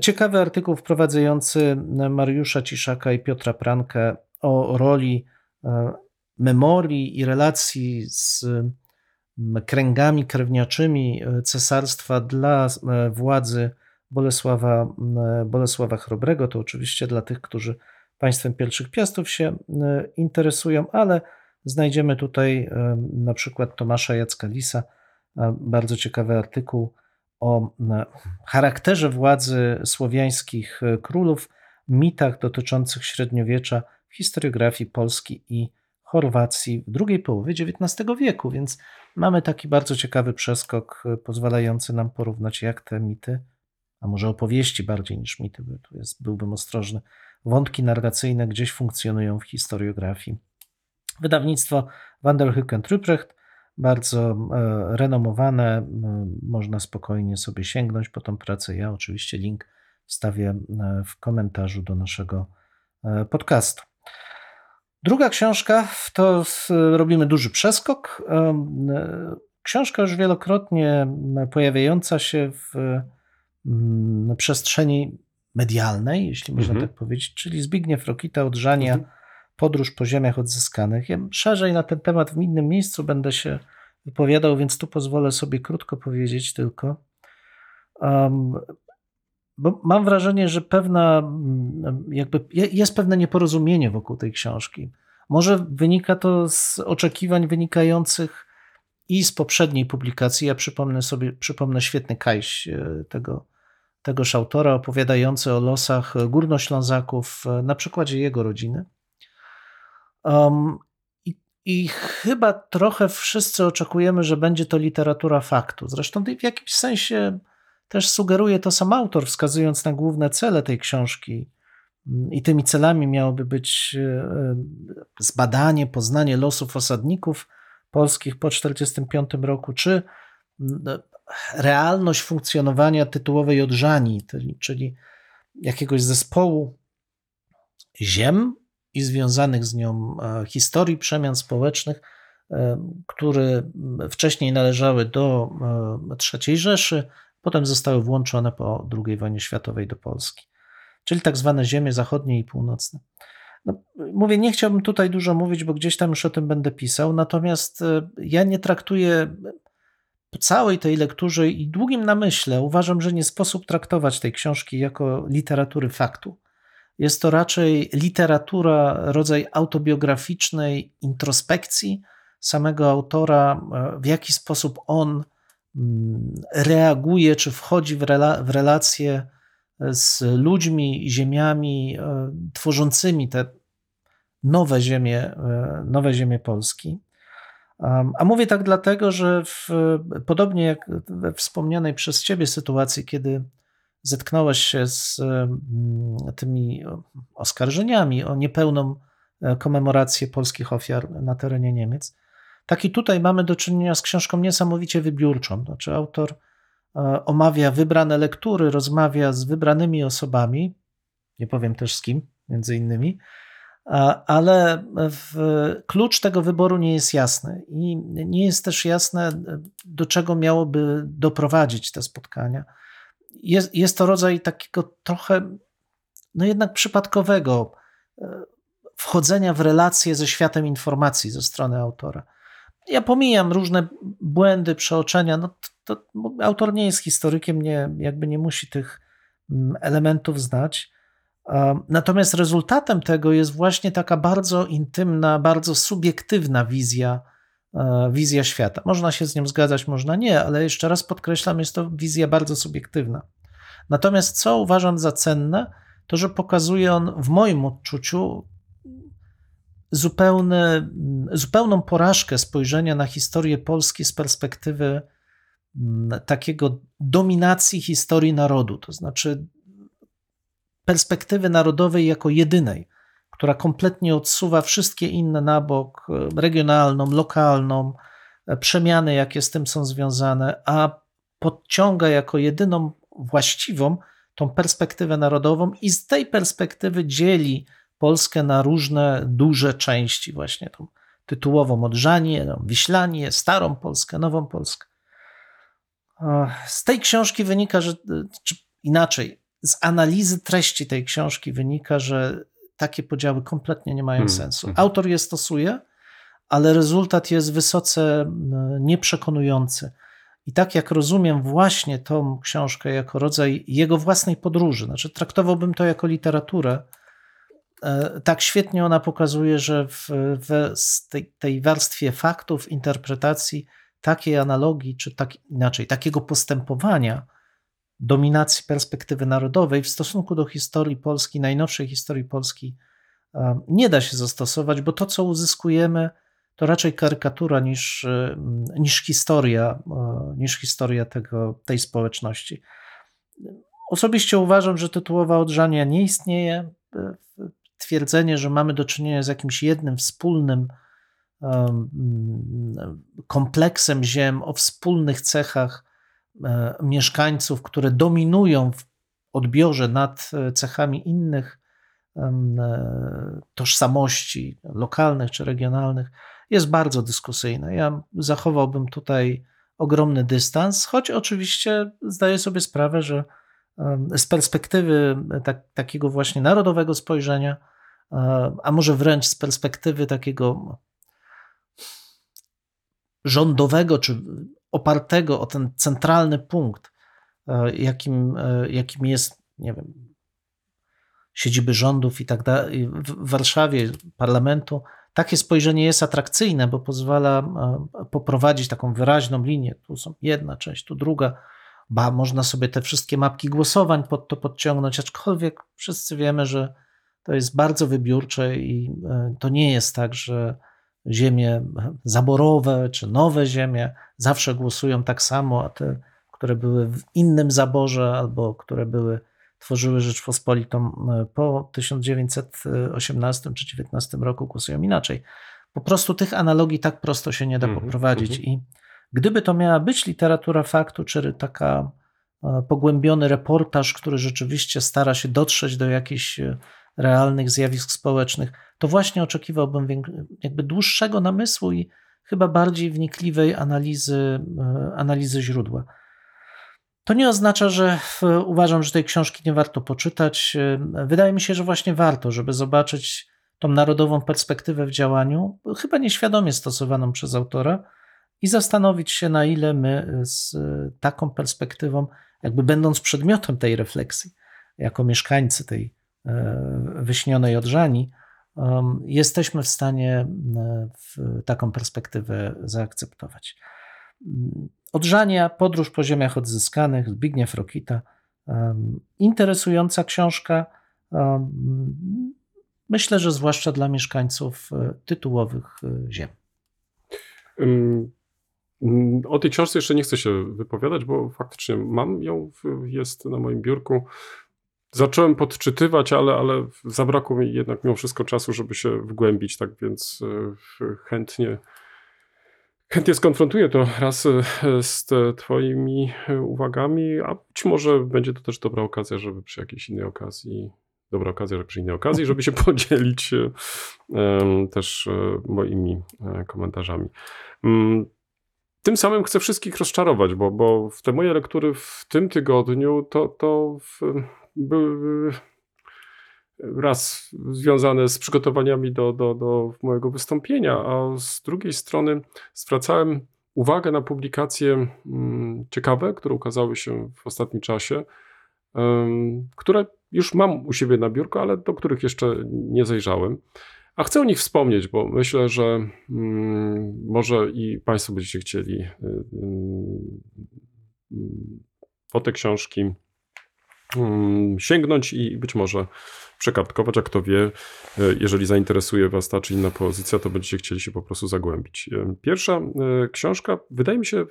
Ciekawy artykuł wprowadzający Mariusza Ciszaka i Piotra Prankę o roli e, memorii i relacji z kręgami krewniaczymi e, cesarstwa dla e, władzy Bolesława, m, Bolesława Chrobrego. To oczywiście dla tych, którzy państwem pierwszych piastów się e, interesują, ale znajdziemy tutaj e, na przykład Tomasza Jacka Lisa, e, bardzo ciekawy artykuł o charakterze władzy słowiańskich e, królów, mitach dotyczących średniowiecza historiografii Polski i Chorwacji w drugiej połowie XIX wieku, więc mamy taki bardzo ciekawy przeskok e, pozwalający nam porównać, jak te mity, a może opowieści bardziej niż mity, bo tu jest, byłbym ostrożny, wątki narracyjne gdzieś funkcjonują w historiografii. Wydawnictwo Vanderhoek Ruprecht, bardzo e, renomowane, można spokojnie sobie sięgnąć po tą pracę. Ja oczywiście link wstawię e, w komentarzu do naszego podcastu. Druga książka to robimy duży przeskok. Książka już wielokrotnie pojawiająca się w mm, przestrzeni medialnej, jeśli można mhm. tak powiedzieć, czyli Zbigniew Rokita Odrzania mhm. Podróż po ziemiach odzyskanych. Ja szerzej na ten temat w innym miejscu będę się wypowiadał, więc tu pozwolę sobie krótko powiedzieć tylko. Um, bo mam wrażenie, że pewna, mm, jakby jest pewne nieporozumienie wokół tej książki. Może wynika to z oczekiwań wynikających i z poprzedniej publikacji. Ja przypomnę sobie, przypomnę świetny kajś e, tego, tegoż autora opowiadający o losach górnoślązaków e, na przykładzie jego rodziny. Um, i, I chyba trochę wszyscy oczekujemy, że będzie to literatura faktu. Zresztą w jakimś sensie też sugeruje to sam autor, wskazując na główne cele tej książki. I tymi celami miałoby być e, zbadanie, poznanie losów osadników polskich po 1945 roku, czy realność funkcjonowania tytułowej odżani, czyli jakiegoś zespołu ziem i związanych z nią e, historii przemian społecznych, e, które wcześniej należały do III Rzeszy, potem zostały włączone po II wojnie światowej do Polski, czyli tak zwane ziemie zachodnie i północne. No, mówię, nie chciałbym tutaj dużo mówić, bo gdzieś tam już o tym będę pisał, natomiast e, ja nie traktuję całej tej lekturze i długim namyśle uważam, że nie sposób traktować tej książki jako literatury faktu. Jest to raczej literatura, rodzaj autobiograficznej introspekcji samego autora, e, w jaki sposób on reaguje, czy wchodzi w, rela w relacje z ludźmi, ziemiami e, tworzącymi te nowe ziemie, e, nowe ziemie Polski. A mówię tak dlatego, że w, podobnie jak we wspomnianej przez Ciebie sytuacji, kiedy zetknąłeś się z tymi oskarżeniami o niepełną e, komemorację polskich ofiar na terenie Niemiec, tak i tutaj mamy do czynienia z książką niesamowicie wybiórczą. Znaczy, autor e, omawia wybrane lektury, rozmawia z wybranymi osobami, nie powiem też z kim, między innymi, ale klucz tego wyboru nie jest jasny i nie jest też jasne, do czego miałoby doprowadzić te spotkania jest, jest to rodzaj takiego trochę, no jednak przypadkowego e, wchodzenia w relacje ze światem informacji ze strony autora. Ja pomijam różne błędy, przeoczenia. No to, to autor nie jest historykiem, nie, jakby nie musi tych mm, elementów znać. Natomiast rezultatem tego jest właśnie taka bardzo intymna, bardzo subiektywna wizja E, wizja świata. Można się z nią zgadzać, można nie, ale jeszcze raz podkreślam, jest to wizja bardzo subiektywna. Natomiast co uważam za cenne, to że pokazuje on w moim odczuciu zupełną porażkę spojrzenia na historię Polski z perspektywy mm, takiego dominacji historii narodu, to znaczy perspektywy narodowej jako jedynej która kompletnie odsuwa wszystkie inne na bok, e, regionalną, lokalną, e, przemiany, jakie z tym są związane, a podciąga jako jedyną właściwą tą perspektywę narodową i z tej perspektywy dzieli Polskę na różne duże części, właśnie tą tytułową Odrzanie, Wiślanie, Starą Polskę, Nową Polskę. Z tej książki wynika, że czy inaczej, z analizy treści tej książki wynika, że takie podziały kompletnie nie mają hmm. sensu. Hmm. Autor je stosuje, ale rezultat jest wysoce nieprzekonujący. I tak jak rozumiem właśnie tą książkę jako rodzaj jego własnej podróży, znaczy traktowałbym to jako literaturę, e, tak świetnie ona pokazuje, że w, w tej, tej warstwie faktów, interpretacji, takiej analogii, czy tak inaczej, takiego postępowania dominacji perspektywy narodowej w stosunku do historii Polski, najnowszej historii Polski, e, nie da się zastosować, bo to, co uzyskujemy, to raczej karykatura niż, e, niż historia, e, niż historia tego, tej społeczności. Osobiście uważam, że tytułowa odżania nie istnieje. Twierdzenie, że mamy do czynienia z jakimś jednym wspólnym kompleksem ziem o wspólnych cechach mieszkańców, które dominują w odbiorze nad cechami innych tożsamości lokalnych czy regionalnych, jest bardzo dyskusyjne. Ja zachowałbym tutaj ogromny dystans, choć oczywiście zdaję sobie sprawę, że z perspektywy tak, takiego właśnie narodowego spojrzenia, a może wręcz z perspektywy takiego rządowego, czy opartego o ten centralny punkt, jakim, jakim jest, nie wiem, siedziby rządów i tak dalej, w Warszawie, parlamentu, takie spojrzenie jest atrakcyjne, bo pozwala e, poprowadzić taką wyraźną linię. Tu są jedna część, tu druga. Ba, można sobie te wszystkie mapki głosowań pod to podciągnąć, aczkolwiek wszyscy wiemy, że to jest bardzo wybiórcze i e, to nie jest tak, że ziemie zaborowe czy nowe ziemie zawsze głosują tak samo, a te, które były w innym zaborze albo które były tworzyły Rzeczpospolitą e, po 1918 czy 19 roku głosują inaczej. Po prostu tych analogii tak prosto się nie da mm -hmm, poprowadzić. Mm -hmm. I gdyby to miała być literatura faktu, czy taka e, pogłębiony reportaż, który rzeczywiście stara się dotrzeć do jakichś e, realnych zjawisk społecznych, to właśnie oczekiwałbym jakby dłuższego namysłu i chyba bardziej wnikliwej analizy, analizy źródła. To nie oznacza, że uważam, że tej książki nie warto poczytać. Wydaje mi się, że właśnie warto, żeby zobaczyć tą narodową perspektywę w działaniu, chyba nieświadomie stosowaną przez autora, i zastanowić się, na ile my z taką perspektywą, jakby będąc przedmiotem tej refleksji, jako mieszkańcy tej e, wyśnionej odżani, jesteśmy w stanie w taką perspektywę zaakceptować. Odżania, podróż po ziemiach odzyskanych, Zbigniew Rokita. Interesująca książka. Myślę, że zwłaszcza dla mieszkańców e, tytułowych e, ziem. O tej książce jeszcze nie chcę się wypowiadać, bo faktycznie mam ją, jest na moim biurku. Zacząłem podczytywać, ale, ale zabrakło mi jednak mimo wszystko czasu, żeby się wgłębić, tak więc e, chętnie Chętnie skonfrontuję to raz e, z Twoimi e, uwagami, a być może będzie to też dobra okazja, żeby przy jakiejś innej okazji, dobra okazja, żeby przy innej okazji, żeby się (laughs) podzielić e, też moimi komentarzami. Tym samym chcę wszystkich rozczarować, bo, bo te moje lektury w tym tygodniu to, to były raz związane z przygotowaniami do, do, do mojego wystąpienia, a z drugiej strony zwracałem uwagę na publikacje mm, ciekawe, które ukazały się w ostatnim czasie, które już mam u siebie na biurku, ale do których jeszcze nie zajrzałem. A chcę o nich wspomnieć, bo myślę, że mm, może i Państwo będziecie chcieli y, y, po te książki mm, sięgnąć i być może przekartkować, a kto wie, e, jeżeli zainteresuje Was ta czy inna pozycja, to będziecie chcieli się po prostu zagłębić. E, pierwsza e, książka, wydaje mi się,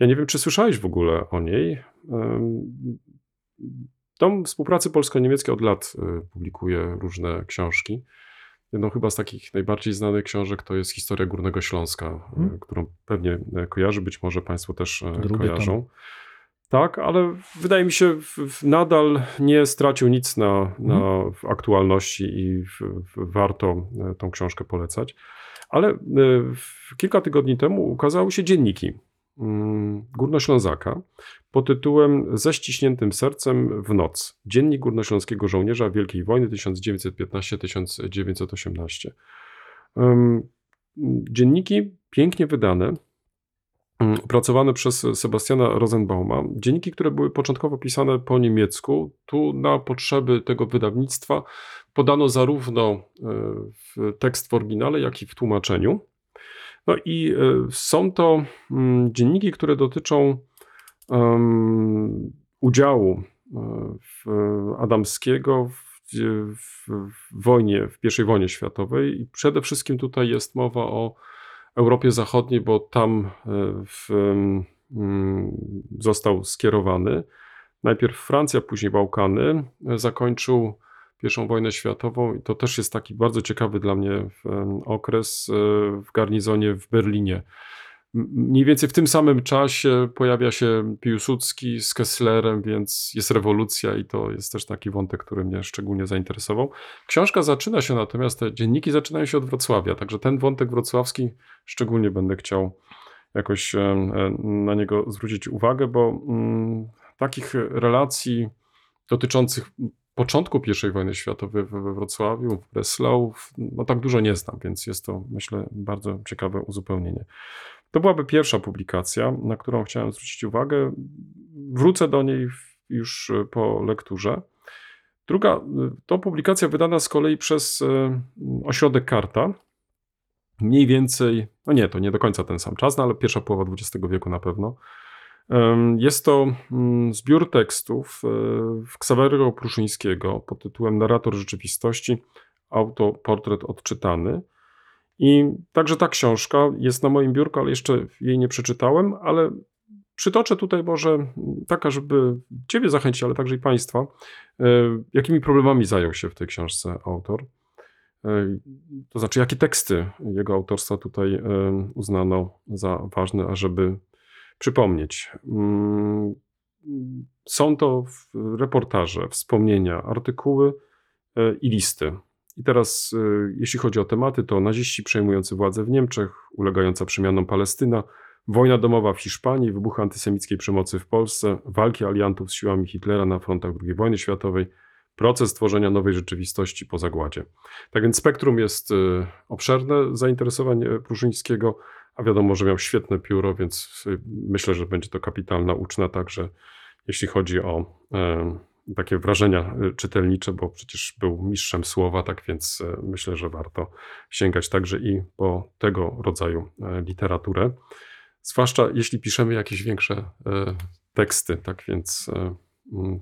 ja nie wiem, czy słyszałeś w ogóle o niej. Dom Współpracy Polsko-Niemieckiej od lat publikuje różne książki. Jedną chyba z takich najbardziej znanych książek to jest Historia Górnego Śląska, hmm. którą pewnie kojarzy, być może Państwo też Drugi kojarzą. Tom. Tak, ale wydaje mi się, nadal nie stracił nic na, na mhm. aktualności i warto e, tą książkę polecać. Ale e, kilka tygodni temu ukazały się dzienniki Górnoślązaka pod tytułem Ze ściśniętym sercem w noc. Dziennik Górnośląskiego Żołnierza Wielkiej Wojny 1915-1918. Dzienniki pięknie wydane, Mm, opracowane przez Sebastiana Rosenbauma. Dzienniki, które były początkowo pisane po niemiecku, tu na potrzeby tego wydawnictwa podano zarówno e, tekst w oryginale, jak i w tłumaczeniu. No i e, są to mm, dzienniki, które dotyczą udziału w Adamskiego w, w, w wojnie, w I wojnie światowej i przede wszystkim tutaj jest mowa o Europie Zachodniej, bo tam w, został skierowany. Najpierw Francja, później Bałkany. Zakończył I wojnę światową i to też jest taki bardzo ciekawy dla mnie okres w garnizonie w Berlinie. Mniej więcej w tym samym czasie pojawia się Piłsudski z Kesslerem, więc jest rewolucja i to jest też taki wątek, który mnie szczególnie zainteresował. Książka zaczyna się natomiast, te dzienniki zaczynają się od Wrocławia, także ten wątek wrocławski szczególnie będę chciał jakoś na niego zwrócić uwagę, bo mm, takich relacji dotyczących początku I wojny światowej we Wrocławiu, w Breslau, no tak dużo nie znam, więc jest to myślę bardzo ciekawe uzupełnienie. To byłaby pierwsza publikacja, na którą chciałem zwrócić uwagę. Wrócę do niej już po lekturze. Druga to publikacja wydana z kolei przez e, ośrodek Karta. Mniej więcej, no nie, to nie do końca ten sam czas, no ale pierwsza połowa XX wieku na pewno. Jest to mm, zbiór tekstów e, Ksaweryego Pruszyńskiego pod tytułem Narrator rzeczywistości, autoportret odczytany. I także ta książka jest na moim biurku, ale jeszcze jej nie przeczytałem, ale przytoczę tutaj może taka, żeby Ciebie zachęcić, ale także i Państwa, e, jakimi problemami zajął się w tej książce autor. E, to znaczy, jakie teksty jego autorstwa tutaj uznano za ważne, ażeby przypomnieć. Mm, są to reportaże, wspomnienia, artykuły e, i listy. I teraz, e, jeśli chodzi o tematy, to naziści przejmujący władzę w Niemczech, ulegająca przemianom Palestyna, wojna domowa w Hiszpanii, wybuch antysemickiej przemocy w Polsce, walki aliantów z siłami Hitlera na frontach II wojny światowej, proces tworzenia nowej rzeczywistości po zagładzie. Tak więc spektrum jest e, obszerne zainteresowań Pruszyńskiego, a wiadomo, że miał świetne pióro, więc myślę, że będzie to kapitalna uczna także, jeśli chodzi o e, takie wrażenia e, czytelnicze, bo przecież był mistrzem słowa, tak więc e, myślę, że warto sięgać także i po tego rodzaju literaturę. Zwłaszcza jeśli piszemy jakieś większe teksty, tak więc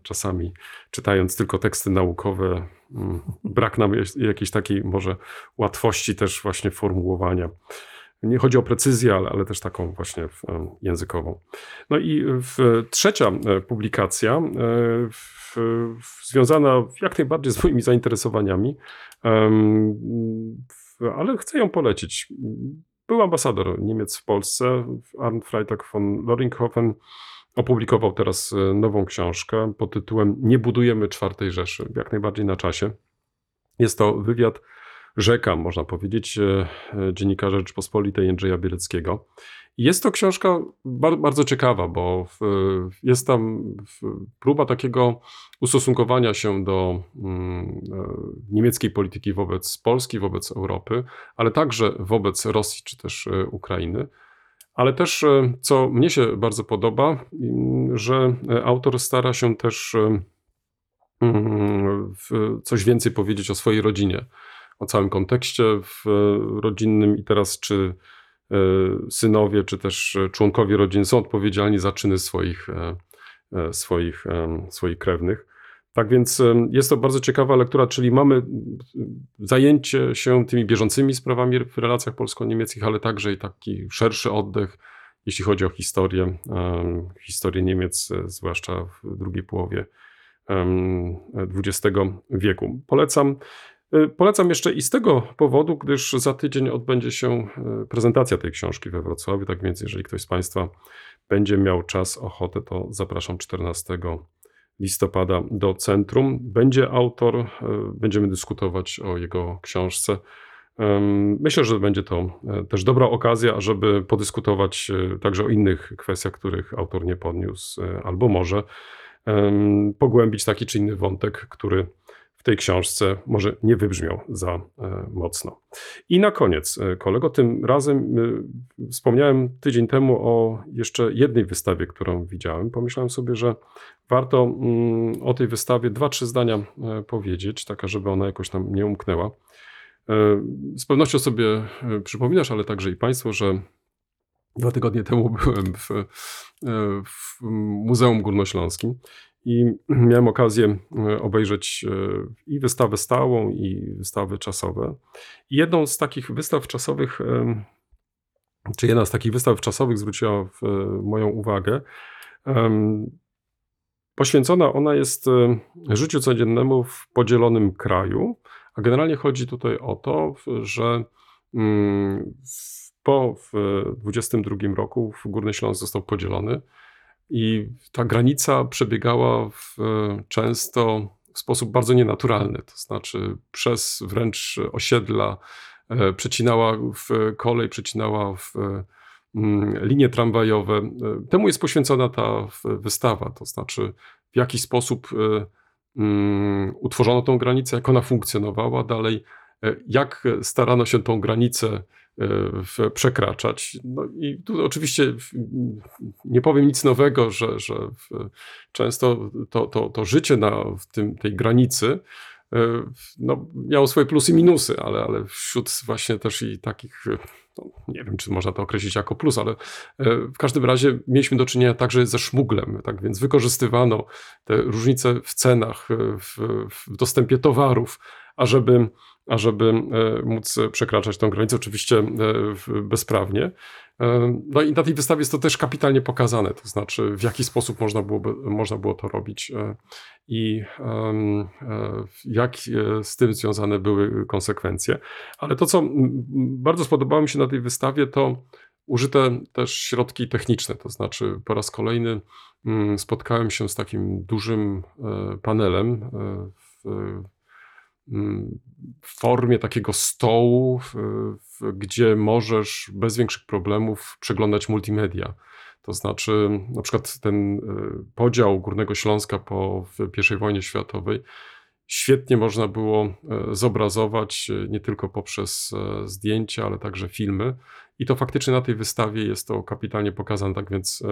czasami czytając tylko teksty naukowe, brak nam jakiejś takiej może łatwości też właśnie formułowania. Nie chodzi o precyzję, ale, ale też taką właśnie językową. No i w, trzecia e, publikacja, e, związana jak najbardziej z moimi zainteresowaniami, ale chcę ją polecić. Był ambasador Niemiec w Polsce, Arndt Freitag von Loringhofen, opublikował teraz e, nową książkę pod tytułem Nie budujemy czwartej Rzeszy, jak najbardziej na czasie. Jest to wywiad rzeka, można powiedzieć, e, e, dziennikarza Rzeczpospolitej Jędrzeja Bieleckiego. Jest to książka bardzo ciekawa, bo jest tam próba takiego ustosunkowania się do mm, e, niemieckiej polityki wobec Polski, wobec Europy, ale także wobec Rosji czy też Ukrainy. Ale też, co mnie się bardzo podoba, mm, że autor stara się też mm, coś więcej powiedzieć o swojej rodzinie o całym kontekście w rodzinnym i teraz czy e, synowie, czy też członkowie rodzin są odpowiedzialni za czyny swoich, e, e, swoich, swoich krewnych. Tak więc jest to bardzo ciekawa lektura, czyli mamy zajęcie się tymi bieżącymi sprawami w relacjach polsko-niemieckich, ale także i taki szerszy oddech, jeśli chodzi o historię, historię Niemiec, zwłaszcza w drugiej połowie XX wieku. Polecam. Y, polecam jeszcze i z tego powodu, gdyż za tydzień odbędzie się y, prezentacja tej książki we Wrocławiu. Tak więc, jeżeli ktoś z Państwa będzie miał czas, ochotę, to zapraszam 14 listopada do centrum. Będzie autor, y, będziemy dyskutować o jego książce. Myślę, że będzie to też dobra okazja, żeby podyskutować także o innych kwestiach, których autor nie podniósł, albo może pogłębić taki czy inny wątek, który w tej książce może nie wybrzmiał za e, mocno. I na koniec, e, kolego, tym razem e, wspomniałem tydzień temu o jeszcze jednej wystawie, którą widziałem. Pomyślałem sobie, że warto mm, o tej wystawie dwa, trzy zdania powiedzieć, taka, żeby ona jakoś nam nie umknęła. Z pewnością sobie przypominasz, ale także i Państwo, że Dwa tygodnie temu byłem w, w Muzeum Górnośląskim i (clears throat) miałem okazję e, obejrzeć e, i wystawę stałą, i wystawy czasowe. I jedną z takich wystaw czasowych, e, czy jedna z takich wystaw czasowych zwróciła w, moją uwagę. Poświęcona ona jest życiu codziennemu w podzielonym kraju, a generalnie chodzi tutaj o to, że mm, po 22 roku Górny Śląsk został podzielony i ta granica przebiegała w, często w sposób bardzo nienaturalny, to znaczy przez wręcz osiedla, e, przecinała w kolej, przecinała w mm, linie tramwajowe. E, temu jest poświęcona ta wystawa, to znaczy w jaki sposób e, mm, utworzono tą granicę, jak ona funkcjonowała dalej, jak starano się tą granicę E, przekraczać. No i tu oczywiście nie powiem nic nowego, że, że często to, to, to życie na tym, tej granicy e, no, miało swoje plusy i minusy, ale, ale wśród właśnie też i takich, no, nie wiem, czy można to określić jako plus, ale e, w każdym razie mieliśmy do czynienia także ze szmuglem, tak więc wykorzystywano te różnice w cenach, w, w dostępie towarów, ażeby ażeby e, móc przekraczać tą granicę, oczywiście e, bezprawnie. E, no i na tej wystawie jest to też kapitalnie pokazane, to znaczy w jaki sposób można było, można było to robić i jak z tym związane były konsekwencje. Ale to, co bardzo spodobało mi się na tej wystawie, to użyte też środki techniczne, to znaczy po raz kolejny spotkałem się z takim dużym panelem w w formie takiego stołu, gdzie możesz bez większych problemów przeglądać multimedia. To znaczy, na przykład ten e, podział Górnego Śląska po I wojnie światowej świetnie można było e, zobrazować e, nie tylko poprzez zdjęcia, ale także filmy. I to faktycznie na tej wystawie jest to kapitalnie pokazane. Tak więc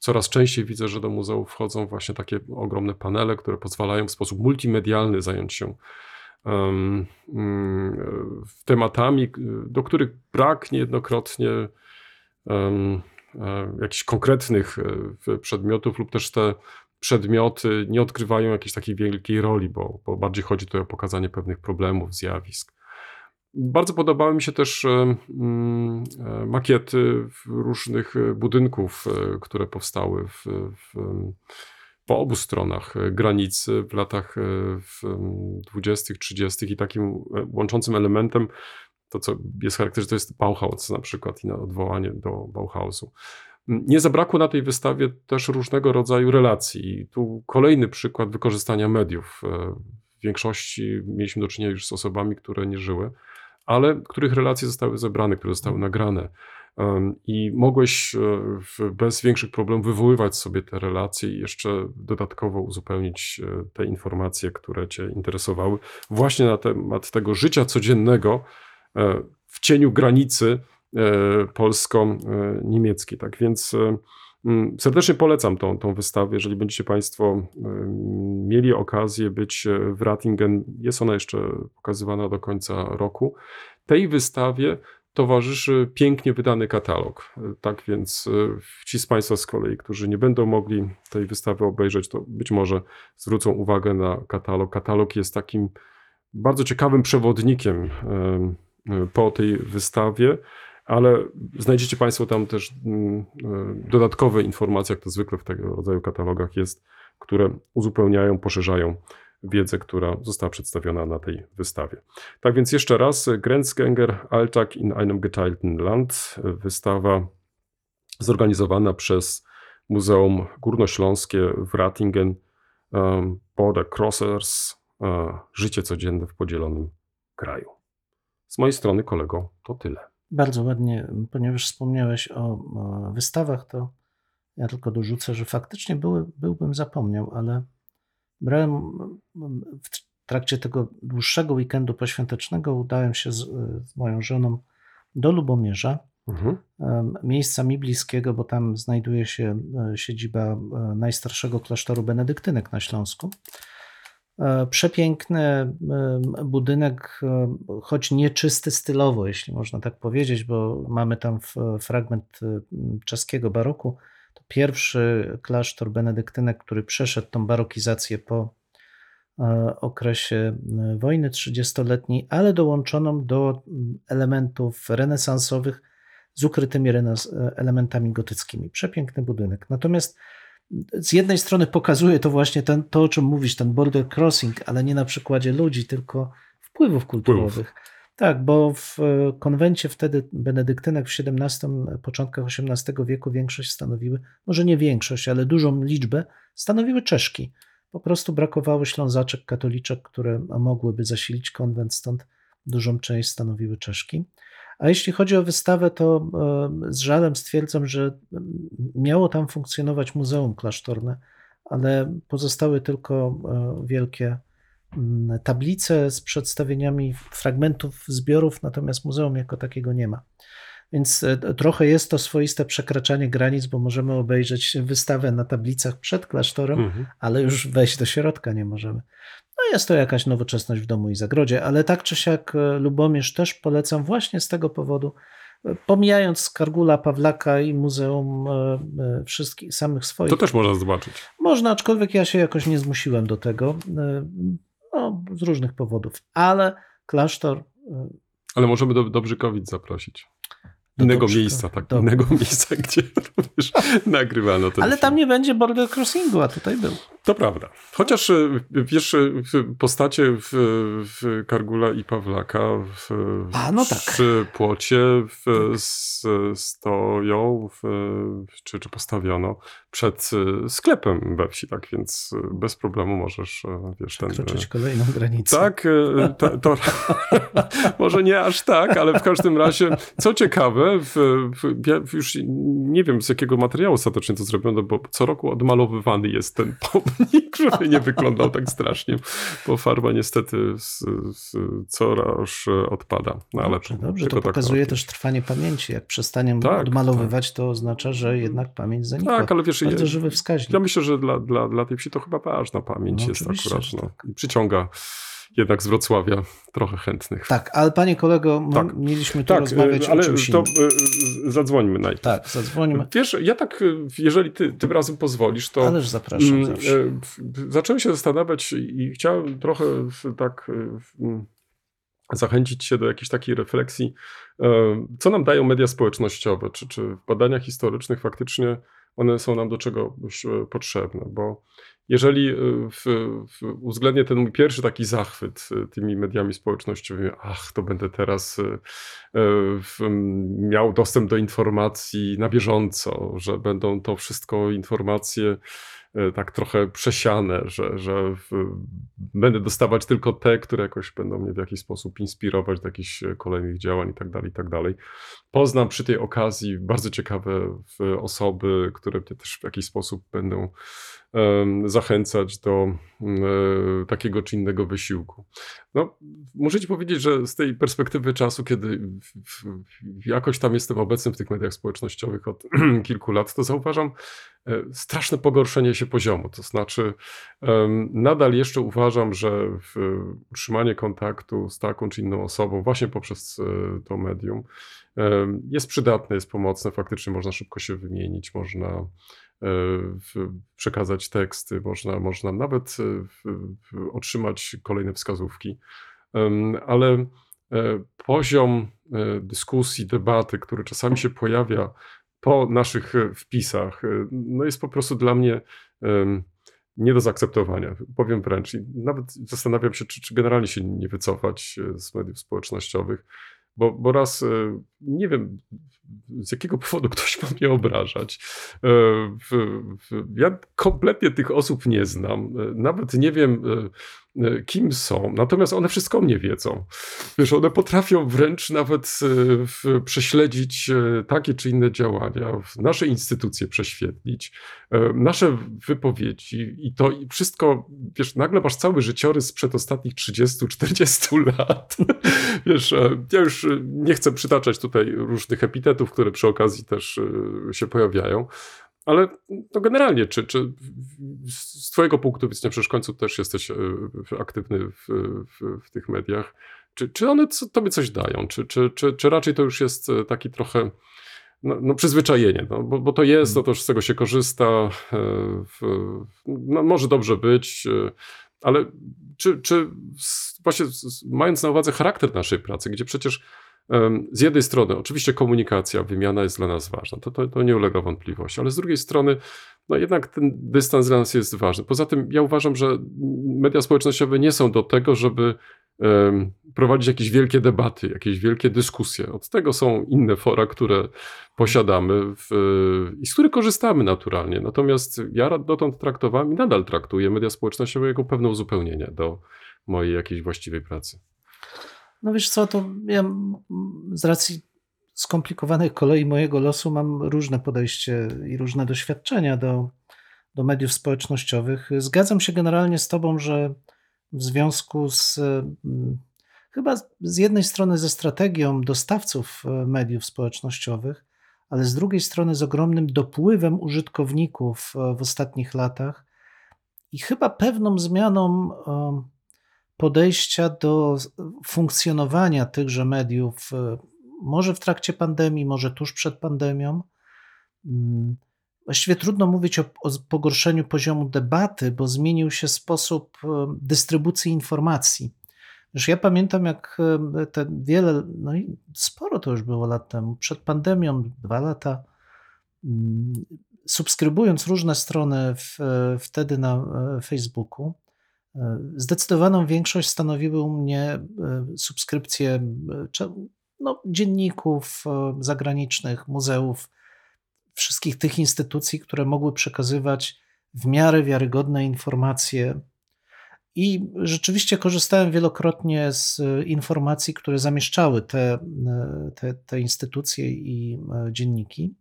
coraz częściej widzę, że do muzeów wchodzą właśnie takie ogromne panele, które pozwalają w sposób multimedialny zająć się Mm, tematami, do których brak niejednokrotnie e, jakichś konkretnych e, przedmiotów, lub też te przedmioty nie odgrywają jakiejś takiej wielkiej roli, bo, bo bardziej chodzi tutaj o pokazanie pewnych problemów, zjawisk. Bardzo podobały mi się też e, mm, makiety różnych budynków, które powstały w, w po obu stronach e, granicy w latach 20., 30. i takim e, łączącym elementem, to co jest charakterystyczne, to jest Bauhaus na przykład i na odwołanie do Bauhausu. Nie zabrakło na tej wystawie też różnego rodzaju relacji. I tu kolejny przykład wykorzystania mediów. E, w większości mieliśmy do czynienia już z osobami, które nie żyły, ale których relacje zostały zebrane, które zostały nagrane i mogłeś e, bez większych problemów wywoływać sobie te relacje i jeszcze dodatkowo uzupełnić e, te informacje, które Cię interesowały, właśnie na temat tego życia codziennego e, w cieniu granicy polsko-niemieckiej. Tak więc serdecznie polecam tą, tą wystawę, jeżeli będziecie Państwo mieli okazję być w Ratingen. Jest ona jeszcze pokazywana do końca roku. Tej wystawie towarzyszy pięknie wydany katalog. Tak więc e, ci z Państwa z kolei, którzy nie będą mogli tej wystawy obejrzeć, to być może zwrócą uwagę na katalog. Katalog jest takim bardzo ciekawym przewodnikiem e, e, po tej wystawie, ale znajdziecie Państwo tam też mm, dodatkowe informacje, jak to zwykle w tego rodzaju katalogach jest, które uzupełniają, poszerzają wiedzę, która została przedstawiona na tej wystawie. Tak więc jeszcze raz, Grenzgänger Alltag in einem geteilten Land, wystawa zorganizowana przez Muzeum Górnośląskie w Ratingen, um, Border Crossers, życie codzienne w podzielonym kraju. Z mojej strony, kolego, to tyle. Bardzo ładnie, ponieważ wspomniałeś o wystawach, to ja tylko dorzucę, że faktycznie były, byłbym zapomniał, ale Brałem w trakcie tego dłuższego weekendu poświątecznego, udałem się z, z moją żoną do Lubomierza, mhm. miejsca mi bliskiego, bo tam znajduje się e, siedziba e, najstarszego klasztoru benedyktynek na Śląsku. E, przepiękny budynek, choć nieczysty stylowo, jeśli można tak powiedzieć, bo mamy tam fragment czeskiego baroku, pierwszy klasztor benedyktynek, który przeszedł tą barokizację po e, okresie e, wojny 30-letniej, ale dołączoną do mm, elementów renesansowych z ukrytymi e, elementami gotyckimi. Przepiękny budynek. Natomiast z jednej strony pokazuje to właśnie ten, to, o czym mówisz, ten border crossing, ale nie na przykładzie ludzi, tylko wpływów kulturowych. Tak, bo w e, konwencie wtedy benedyktynek w XVII, początkach XVIII wieku większość stanowiły, może nie większość, ale dużą liczbę stanowiły Czeszki. Po prostu brakowało ślązaczek, katoliczek, które mogłyby zasilić konwent, stąd dużą część stanowiły Czeszki. A jeśli chodzi o wystawę, to e, z żalem stwierdzam, że miało tam funkcjonować muzeum klasztorne, ale pozostały tylko e, wielkie tablice z przedstawieniami fragmentów zbiorów, natomiast muzeum jako takiego nie ma. Więc e, trochę jest to swoiste przekraczanie granic, bo możemy obejrzeć wystawę na tablicach przed klasztorem, Mhm. ale już wejść do środka nie możemy. No jest to jakaś nowoczesność w domu i zagrodzie, ale tak czy siak e, Lubomierz też polecam właśnie z tego powodu, e, pomijając Skargula, Pawlaka i Muzeum wszystkich samych swoich. To też można zobaczyć. Można, aczkolwiek ja się jakoś nie zmusiłem do tego, no, z różnych powodów, ale klasztor e, Ale możemy do Dobrzykowic zaprosić. Do Innego miejsca, tak. Dobra. Innego miejsca, (laughs) gdzie również (laughs) nagrywano ten Ale film. tam nie będzie border crossingu, a tutaj był. To prawda. Chociaż e, wiesz, w- postacie w, w Kargula i Pawlaka w, A, no tak. przy płocie w, s, stoją czy, czy postawiono przed e, sklepem we wsi, tak więc e, bez problemu możesz, e, wiesz, ten... Przekroczyć kolejną granicę. Tak, to, to (laughs) może nie aż tak, ale w każdym razie, co ciekawe, w, w, ja już nie wiem z jakiego materiału ostatecznie to zrobiono, bo co roku odmalowywany jest ten pomnik, żeby nie wyglądał tak strasznie, bo farba niestety z, z, coraz odpada. No, ale Dobrze, dobrze. To tak pokazuje ładnie. też trwanie pamięci. Jak przestaniemy Tak, odmalowywać, to oznacza, że jednak pamięć zanikła. Tak, ale wiesz, Bardzo ja, żywy wskaźnik. ja myślę, że dla, dla, dla tej wsi to chyba ważna pamięć No, jest akurat. No. tak. I przyciąga jednak z Wrocławia trochę chętnych. Tak, ale panie kolego, Tak. mieliśmy tu Tak, rozmawiać e, ale o czymś to innym. e, zadzwońmy najpierw. Tak, zadzwońmy. Wiesz, ja tak, e, jeżeli ty tym razem pozwolisz, to Ależ zapraszam mm, zawsze. zacząłem się zastanawiać i chciałem trochę tak mm, zachęcić się do jakiejś takiej refleksji, co nam dają media społecznościowe, czy, czy w badaniach historycznych faktycznie one są nam do czegoś e, potrzebne, bo jeżeli e, w, w uwzględnię ten mój pierwszy taki zachwyt e, tymi mediami społecznościowymi, ach, to będę teraz w, miał dostęp do informacji na bieżąco, że będą to wszystko informacje tak trochę przesiane, że, że w, będę dostawać tylko te, które jakoś będą mnie w jakiś sposób inspirować do jakichś e, kolejnych działań i tak dalej, i tak. Poznam przy tej okazji bardzo ciekawe w, osoby, które mnie też w jakiś sposób będą zachęcać do e, takiego czy innego wysiłku. No, muszę ci powiedzieć, że z tej perspektywy czasu, kiedy jakoś tam jestem obecny w tych mediach społecznościowych od (clears throat) kilku lat, to zauważam e, straszne pogorszenie się poziomu. To znaczy, nadal jeszcze uważam, że w, utrzymanie kontaktu z taką czy inną osobą, właśnie poprzez e, to medium, jest przydatne, jest pomocne. Faktycznie można szybko się wymienić, można e, przekazać teksty, można, można nawet e, otrzymać kolejne wskazówki. Ale e, poziom e, dyskusji, debaty, który czasami się pojawia po naszych e, wpisach, e, no jest po prostu dla mnie nie do zaakceptowania. Powiem wręcz. Nawet zastanawiam się, czy, czy generalnie się nie wycofać e, z mediów społecznościowych, bo, bo raz e, nie wiem, z jakiego powodu ktoś ma mnie obrażać. E, ja kompletnie tych osób nie znam. E, Nawet nie wiem, kim są. Natomiast one wszystko mnie wiedzą. Wiesz, one potrafią wręcz nawet e, prześledzić e, takie czy inne działania, nasze instytucje prześwietlić, e, nasze wypowiedzi i to wszystko, wiesz, nagle masz cały życiorys sprzed ostatnich 30-40 (laughs) lat. Wiesz, e, ja już e, nie chcę przytaczać tutaj różnych epitetów, które przy okazji też e, się pojawiają, ale no generalnie, czy, czy z twojego punktu widzenia, przecież w końcu też jesteś e, aktywny w, w, w tych mediach, czy, czy one co, tobie coś dają, czy, czy, czy, czy raczej to już jest e, taki trochę no, no przyzwyczajenie, no, bo, bo to jest, to też z tego się korzysta, e, w, no, może dobrze być, ale czy, czy właśnie mając na uwadze charakter naszej pracy, gdzie przecież z jednej strony, oczywiście komunikacja, wymiana jest dla nas ważna, to, to, to nie ulega wątpliwości, ale z drugiej strony, no jednak ten dystans dla nas jest ważny. Poza tym ja uważam, że media społecznościowe nie są do tego, żeby um, prowadzić jakieś wielkie debaty, jakieś wielkie dyskusje. Od tego są inne fora, które posiadamy w, i z których korzystamy naturalnie. Natomiast ja dotąd traktowałem i nadal traktuję media społecznościowe jako pewne uzupełnienie do mojej jakiejś właściwej pracy. No wiesz co, to ja z racji skomplikowanej kolei mojego losu mam różne podejście i różne doświadczenia do, do mediów społecznościowych. Zgadzam się generalnie z Tobą, że w związku z chyba z jednej strony ze strategią dostawców e, mediów społecznościowych, ale z drugiej strony z ogromnym dopływem użytkowników e, w ostatnich latach i chyba pewną zmianą podejścia do funkcjonowania tychże mediów, e, może w trakcie pandemii, może tuż przed pandemią. Mm, właściwie trudno mówić o, o pogorszeniu poziomu debaty, bo zmienił się sposób e, dystrybucji informacji. Już ja pamiętam, jak e, te wiele, no i sporo to już było lat temu, przed pandemią, dwa lata, mm, subskrybując różne strony w, wtedy na Facebooku, Zdecydowaną większość stanowiły u mnie e, subskrypcje e, no, dzienników e, zagranicznych, muzeów, wszystkich tych instytucji, które mogły przekazywać w miarę wiarygodne informacje. I rzeczywiście korzystałem wielokrotnie z informacji, które zamieszczały te, te, te instytucje i dzienniki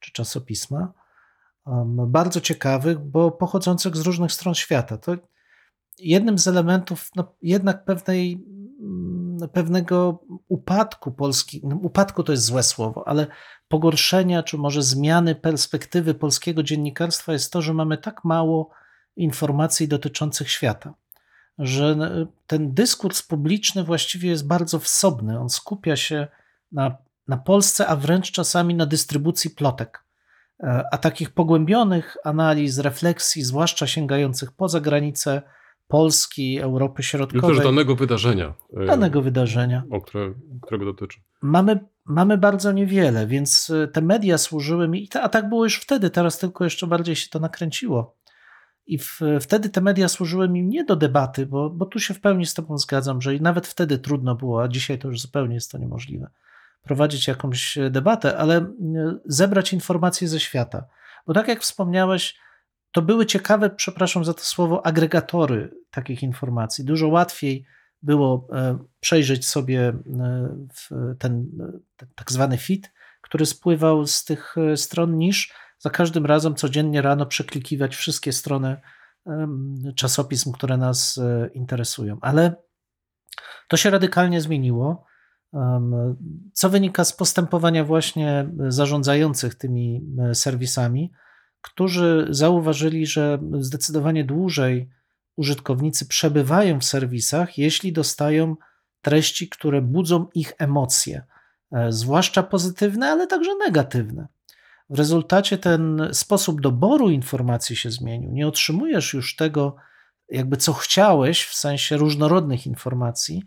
czy czasopisma. Bardzo ciekawych, bo pochodzących z różnych stron świata. To jednym z elementów no, jednak pewnej, mm, pewnego upadku Polski, no, upadku to jest złe słowo, ale pogorszenia, czy może zmiany perspektywy polskiego dziennikarstwa jest to, że mamy tak mało informacji dotyczących świata, że ten dyskurs publiczny właściwie jest bardzo wsobny. On skupia się na, na Polsce, a wręcz czasami na dystrybucji plotek. E, a takich pogłębionych analiz, refleksji, zwłaszcza sięgających poza granice Polski, Europy Środkowej. I też danego wydarzenia. E, danego wydarzenia. O które, którego dotyczy. Mamy, mamy bardzo niewiele, więc e, te media służyły mi, a tak było już wtedy, teraz tylko jeszcze bardziej się to nakręciło. I w, wtedy te media służyły mi nie do debaty, bo, bo tu się w pełni z Tobą zgadzam, że nawet wtedy trudno było, a dzisiaj to już zupełnie jest to niemożliwe, prowadzić jakąś debatę, ale e, zebrać informacje ze świata. Bo tak jak wspomniałeś, to były ciekawe, przepraszam za to słowo, agregatory takich informacji. Dużo łatwiej było e, przejrzeć sobie e, ten tak zwany feed, który spływał z tych e, stron, niż za każdym razem codziennie rano przeklikiwać wszystkie strony czasopism, które nas interesują. Ale to się radykalnie zmieniło, co wynika z postępowania właśnie zarządzających tymi serwisami którzy zauważyli, że zdecydowanie dłużej użytkownicy przebywają w serwisach, jeśli dostają treści, które budzą ich emocje, e, zwłaszcza pozytywne, ale także negatywne. W rezultacie ten sposób doboru informacji się zmienił. Nie otrzymujesz już tego, jakby co chciałeś, w sensie różnorodnych informacji,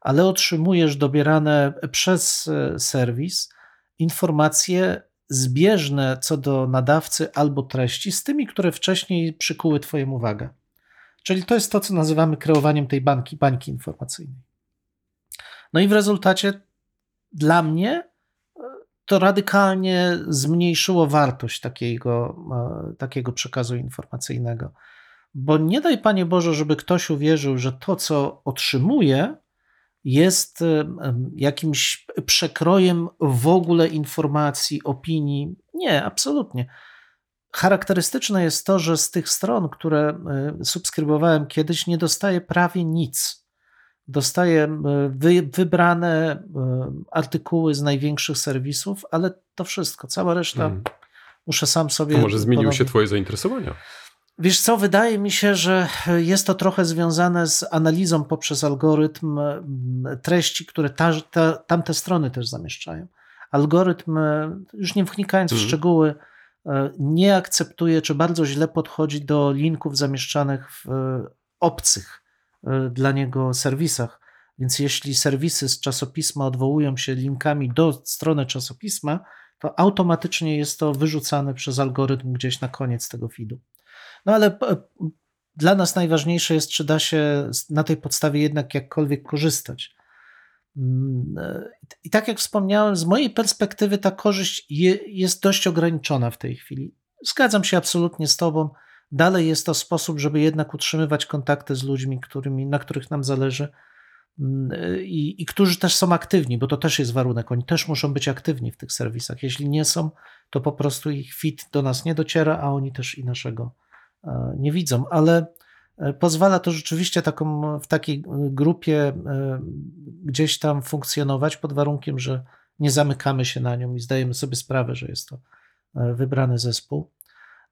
ale otrzymujesz dobierane przez e, serwis informacje zbieżne co do nadawcy albo treści z tymi, które wcześniej przykuły Twoją uwagę. Czyli to jest to, co nazywamy kreowaniem tej bańki, bańki informacyjnej. No i w rezultacie dla mnie e, to radykalnie zmniejszyło wartość takiego, e, takiego przekazu informacyjnego. Bo nie daj Panie Boże, żeby ktoś uwierzył, że to, co otrzymuje, jest e, jakimś przekrojem w ogóle informacji, opinii. Nie, absolutnie. Charakterystyczne jest to, że z tych stron, które e, subskrybowałem kiedyś, nie dostaję prawie nic. Dostaję e, wy, wybrane artykuły z największych serwisów, ale to wszystko, cała reszta hmm. muszę sam sobie. To może zmieniły się Twoje zainteresowania? Wiesz co, wydaje mi się, że jest to trochę związane z analizą poprzez algorytm treści, które ta, ta, tamte strony też zamieszczają. algorytm, już nie wnikając w Mhm. szczegóły, e, nie akceptuje, czy bardzo źle podchodzi do linków zamieszczanych w e, obcych e, dla niego serwisach. Więc jeśli serwisy z czasopisma odwołują się linkami do strony czasopisma, to automatycznie jest to wyrzucane przez algorytm gdzieś na koniec tego feedu. No ale p- dla nas najważniejsze jest, czy da się na tej podstawie jednak jakkolwiek korzystać. Mm, e, I tak jak wspomniałem, z mojej perspektywy ta korzyść je, jest dość ograniczona w tej chwili. Zgadzam się absolutnie z Tobą. Dalej jest to sposób, żeby jednak utrzymywać kontakty z ludźmi, którymi, na których nam zależy Mm, e, i, i którzy też są aktywni, bo to też jest warunek. Oni też muszą być aktywni w tych serwisach. Jeśli nie są, to po prostu ich fit do nas nie dociera, a oni też i naszego e, nie widzą. Ale e, pozwala to rzeczywiście taką, w takiej e, grupie e, gdzieś tam funkcjonować pod warunkiem, że nie zamykamy się na nią i zdajemy sobie sprawę, że jest to e, wybrany zespół.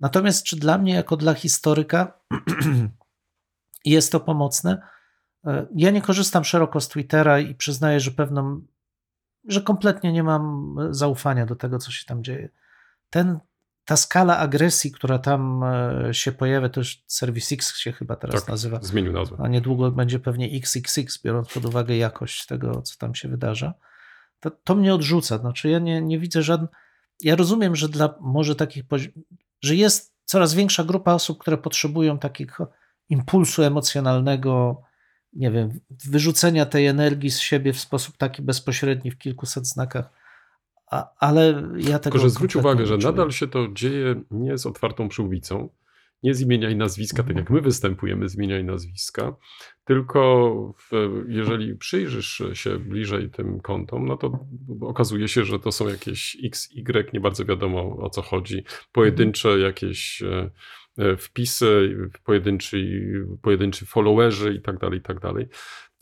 Natomiast czy dla mnie, jako dla historyka, (clears throat) jest to pomocne? E, Ja nie korzystam szeroko z Twittera i przyznaję, że pewną, że kompletnie nie mam zaufania do tego, co się tam dzieje. Ten, ta skala agresji, która tam e, się pojawia, to już Service X się chyba teraz Tak. nazywa, Zmienił nazwę. a niedługo będzie pewnie XXX, biorąc pod uwagę jakość tego, co tam się wydarza, to, to mnie odrzuca. Znaczy ja nie, nie widzę żadnych... Ja rozumiem, że dla może takich... że jest coraz większa grupa osób, które potrzebują takiego impulsu emocjonalnego, nie wiem, wyrzucenia tej energii z siebie w sposób taki bezpośredni w kilkuset znakach, a, ale ja tego Tylko, że zwróć uwagę, że nadal się to dzieje nie z otwartą przyłbicą, nie z imienia i nazwiska, tak jak my występujemy z imienia i nazwiska, tylko w, jeżeli przyjrzysz się bliżej tym kontom, no to okazuje się, że to są jakieś X, Y, nie bardzo wiadomo o co chodzi, pojedyncze jakieś e, e, wpisy, pojedynczy, pojedynczy followerzy i tak dalej, i tak dalej.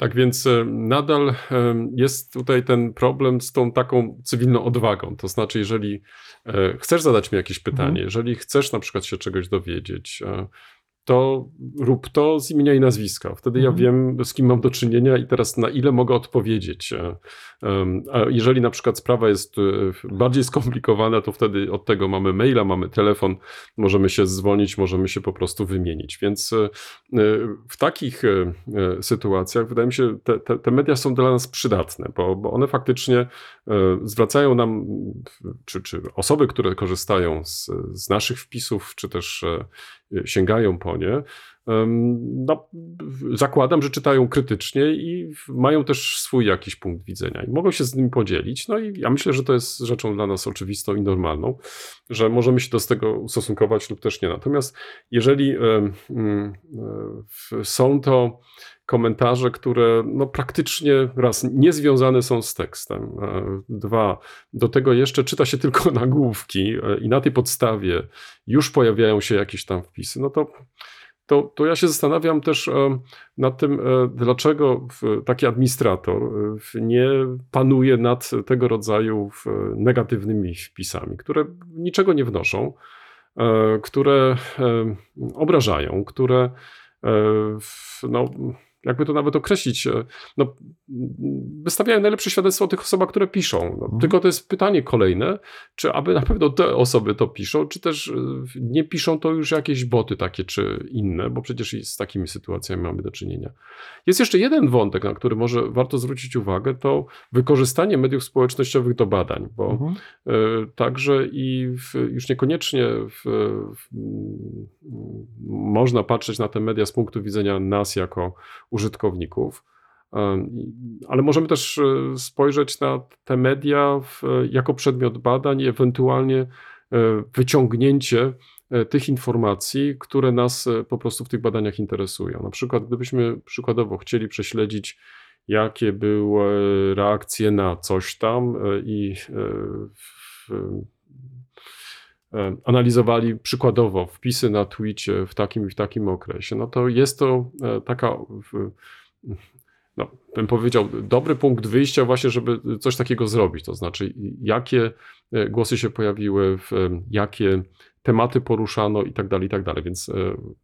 Tak więc e, nadal e, jest tutaj ten problem z tą taką cywilną odwagą. To znaczy, jeżeli e, chcesz zadać mi jakieś pytanie, Mhm. jeżeli chcesz na przykład się czegoś dowiedzieć, to rób to z imienia i nazwiska. Wtedy ja Mhm. wiem, z kim mam do czynienia i teraz na ile mogę odpowiedzieć. E, A jeżeli na przykład sprawa jest e, bardziej skomplikowana, to wtedy od tego mamy maila, mamy telefon, możemy się dzwonić, możemy się po prostu wymienić. Więc e, w takich sytuacjach wydaje mi się, te, te, te media są dla nas przydatne, bo, bo one faktycznie zwracają nam, czy, czy osoby, które korzystają z, z naszych wpisów, czy też sięgają po nie, no, zakładam, że czytają krytycznie i mają też swój jakiś punkt widzenia i mogą się z nim podzielić. No i ja myślę, że to jest rzeczą dla nas oczywistą i normalną, że możemy się do tego ustosunkować lub też nie. Natomiast jeżeli mm, e, są to komentarze, które no, praktycznie raz nie związane są z tekstem, dwa, do tego jeszcze czyta się tylko (laughs) nagłówki e, i na tej podstawie już pojawiają się jakieś tam wpisy, no to, to, to ja się zastanawiam też e, nad tym, e, dlaczego taki administrator nie panuje nad tego rodzaju negatywnymi wpisami, które niczego nie wnoszą, które obrażają, które no, jakby to nawet określić, e, no, wystawiają najlepsze świadectwo o tych osobach, które piszą. No, Mhm. Tylko to jest pytanie kolejne, czy aby na pewno te osoby to piszą, czy też e, nie piszą to już jakieś boty takie czy inne, bo przecież i z takimi sytuacjami mamy do czynienia. Jest jeszcze jeden wątek, na który może warto zwrócić uwagę, to wykorzystanie mediów społecznościowych do badań, bo Mhm. E, Także i w, już niekoniecznie w, w, można patrzeć na te media z punktu widzenia nas jako użytkowników, ale możemy też e, spojrzeć na te media w, jako przedmiot badań i ewentualnie e, wyciągnięcie e, tych informacji, które nas po prostu w tych badaniach interesują. Na przykład, gdybyśmy przykładowo chcieli prześledzić jakie były reakcje na coś tam i w, analizowali przykładowo wpisy na Twitcie w takim i w takim okresie, no to jest to e, taka, no, bym powiedział, dobry punkt wyjścia właśnie, żeby coś takiego zrobić, to znaczy jakie e, głosy się pojawiły, e, jakie tematy poruszano i tak dalej, i tak dalej, więc e,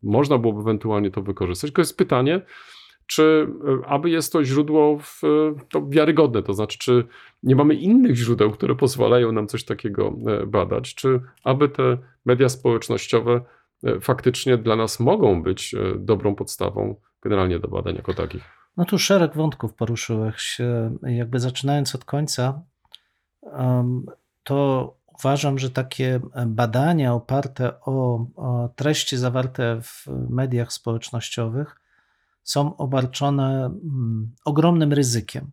można byłoby ewentualnie to wykorzystać. Tylko jest pytanie, czy e, aby jest to źródło w, to wiarygodne, to znaczy, czy nie mamy innych źródeł, które pozwalają nam coś takiego badać, czy aby te media społecznościowe faktycznie dla nas mogą być dobrą podstawą generalnie do badań jako takich. No tu szereg wątków poruszyłeś. Jakby zaczynając od końca, to uważam, że takie badania oparte o, o treści zawarte w mediach społecznościowych są obarczone mm, ogromnym ryzykiem.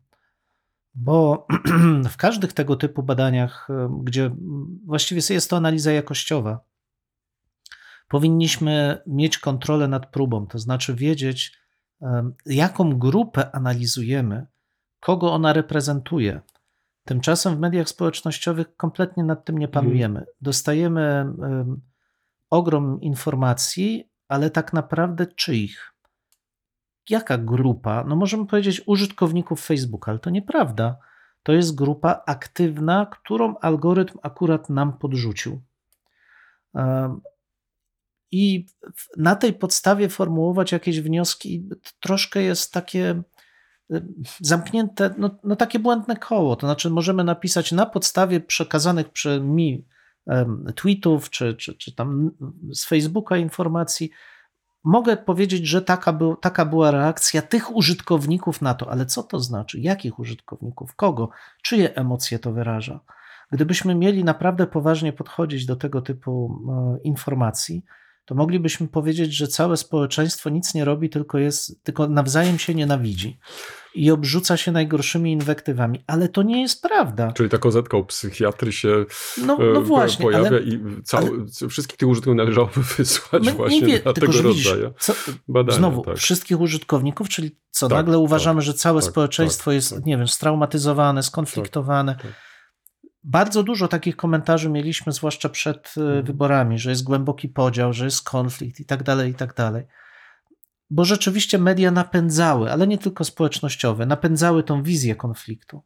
Bo (clears throat) w każdych tego typu badaniach, gdzie właściwie jest to analiza jakościowa, powinniśmy mieć kontrolę nad próbą, to znaczy wiedzieć, jaką grupę analizujemy, kogo ona reprezentuje. Tymczasem w mediach społecznościowych kompletnie nad tym nie mhm. panujemy. Dostajemy ogrom informacji, ale tak naprawdę czyich? Jaka grupa? No możemy powiedzieć użytkowników Facebooka, ale to nieprawda. To jest grupa aktywna, którą algorytm akurat nam podrzucił. I na tej podstawie formułować jakieś wnioski troszkę jest takie zamknięte, no, no takie błędne koło. To znaczy, możemy napisać na podstawie przekazanych przez mi tweetów, czy, czy, czy tam z Facebooka informacji, mogę powiedzieć, że taka, był, taka była reakcja tych użytkowników na to, ale co to znaczy? Jakich użytkowników? Kogo? Czyje emocje to wyraża? Gdybyśmy mieli naprawdę poważnie podchodzić do tego typu e, informacji, to moglibyśmy powiedzieć, że całe społeczeństwo nic nie robi, tylko, jest, tylko nawzajem się nienawidzi i obrzuca się najgorszymi inwektywami. Ale to nie jest prawda. Czyli ta kozetka u psychiatry się no, no e, właśnie, pojawia ale, i cały, ale, wszystkich tych użytkowników należałoby (laughs) wysłać no, właśnie wie, dla tego rodzaju co, badania. Znowu, tak. wszystkich użytkowników, czyli co, tak, nagle uważamy, tak, że całe tak, społeczeństwo tak, jest, tak. nie wiem, straumatyzowane, skonfliktowane. Bardzo dużo takich komentarzy mieliśmy, zwłaszcza przed e, mhm. wyborami, że jest głęboki podział, że jest konflikt i tak dalej, i tak dalej. Bo rzeczywiście media napędzały, ale nie tylko społecznościowe, napędzały tą wizję konfliktu.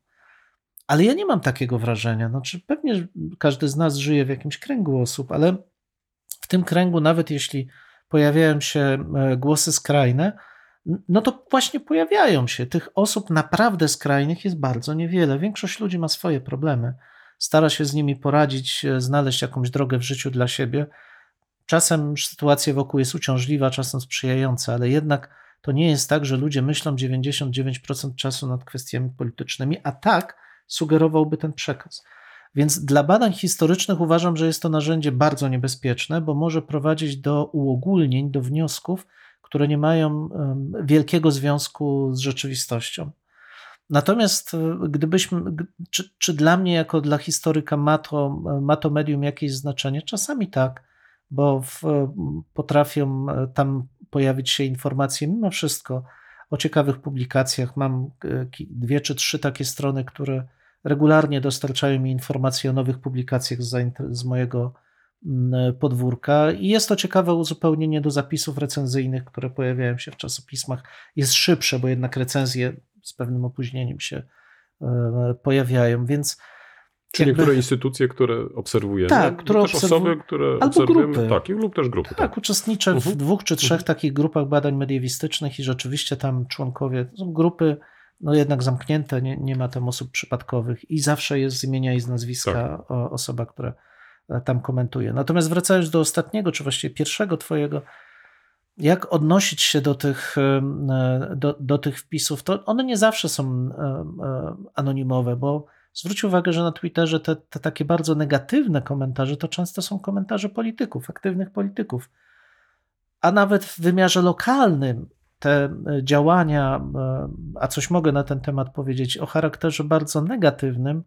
Ale ja nie mam takiego wrażenia. Znaczy, pewnie każdy z nas żyje w jakimś kręgu osób, ale w tym kręgu, nawet jeśli pojawiają się e, głosy skrajne, no to właśnie pojawiają się. Tych osób naprawdę skrajnych jest bardzo niewiele. Większość ludzi ma swoje problemy stara się z nimi poradzić, e, znaleźć jakąś drogę w życiu dla siebie. Czasem sytuacja wokół jest uciążliwa, czasem sprzyjająca, ale jednak to nie jest tak, że ludzie myślą 99% czasu nad kwestiami politycznymi, a tak sugerowałby ten przekaz. Więc dla badań historycznych uważam, że jest to narzędzie bardzo niebezpieczne, bo może prowadzić do uogólnień, do wniosków, które nie mają wielkiego związku z rzeczywistością. Natomiast e, gdybyśmy, czy, czy, dla mnie, jako dla historyka, ma to, ma to medium jakieś znaczenie? Czasami tak, bo w, potrafią e, tam pojawić się informacje, mimo wszystko, o ciekawych publikacjach. Mam e, dwie czy trzy takie strony, które regularnie dostarczają mi informacje o nowych publikacjach z, z mojego podwórka i jest to ciekawe uzupełnienie do zapisów recenzyjnych, które pojawiają się w czasopismach. Jest szybsze, bo jednak recenzje z pewnym opóźnieniem się e, pojawiają, więc Czyli jakby... niektóre instytucje, które obserwujemy, tak, które też obserwu... osoby, które Albo obserwujemy, grupy. Tak, lub też grupy. Tak, tak. uczestniczę uh -huh. w mhm. dwóch czy trzech uh. -huh. takich grupach badań mediewistycznych i rzeczywiście tam członkowie, są grupy no jednak zamknięte, nie, nie ma tam osób przypadkowych i zawsze jest z imienia i z nazwiska tak. osoba, która e, tam komentuje. Natomiast wracając do ostatniego, czy właściwie pierwszego twojego jak odnosić się do tych, do, do tych wpisów, to one nie zawsze są anonimowe, bo zwróć uwagę, że na Twitterze te, te takie bardzo negatywne komentarze to często są komentarze polityków, aktywnych polityków. A nawet w wymiarze lokalnym te e, działania, e, a coś mogę na ten temat powiedzieć, o charakterze bardzo negatywnym,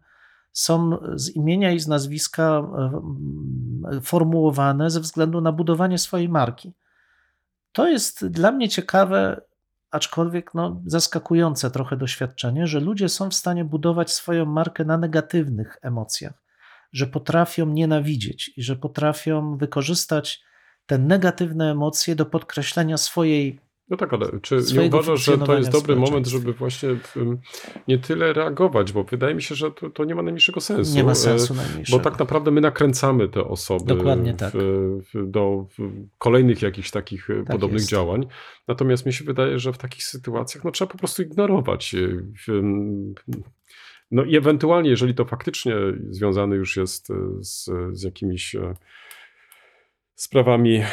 są z imienia i z nazwiska e, formułowane ze względu na budowanie swojej marki. To jest dla mnie ciekawe, aczkolwiek no, zaskakujące trochę doświadczenie, że ludzie są w stanie budować swoją markę na negatywnych emocjach, że potrafią nienawidzieć i że potrafią wykorzystać te negatywne emocje do podkreślenia swojej No tak, ale czy nie uważasz, że to jest dobry moment, żeby właśnie nie tyle reagować, bo wydaje mi się, że to, to nie ma najmniejszego sensu. Nie ma E, sensu Bo najmniejszego. tak naprawdę my nakręcamy te osoby Dokładnie tak. w, do kolejnych jakichś takich e, podobnych jest. działań. Natomiast mi się wydaje, że w takich sytuacjach no, trzeba po prostu ignorować. e, no i ewentualnie, jeżeli to faktycznie związane już jest z, z jakimiś sprawami, e,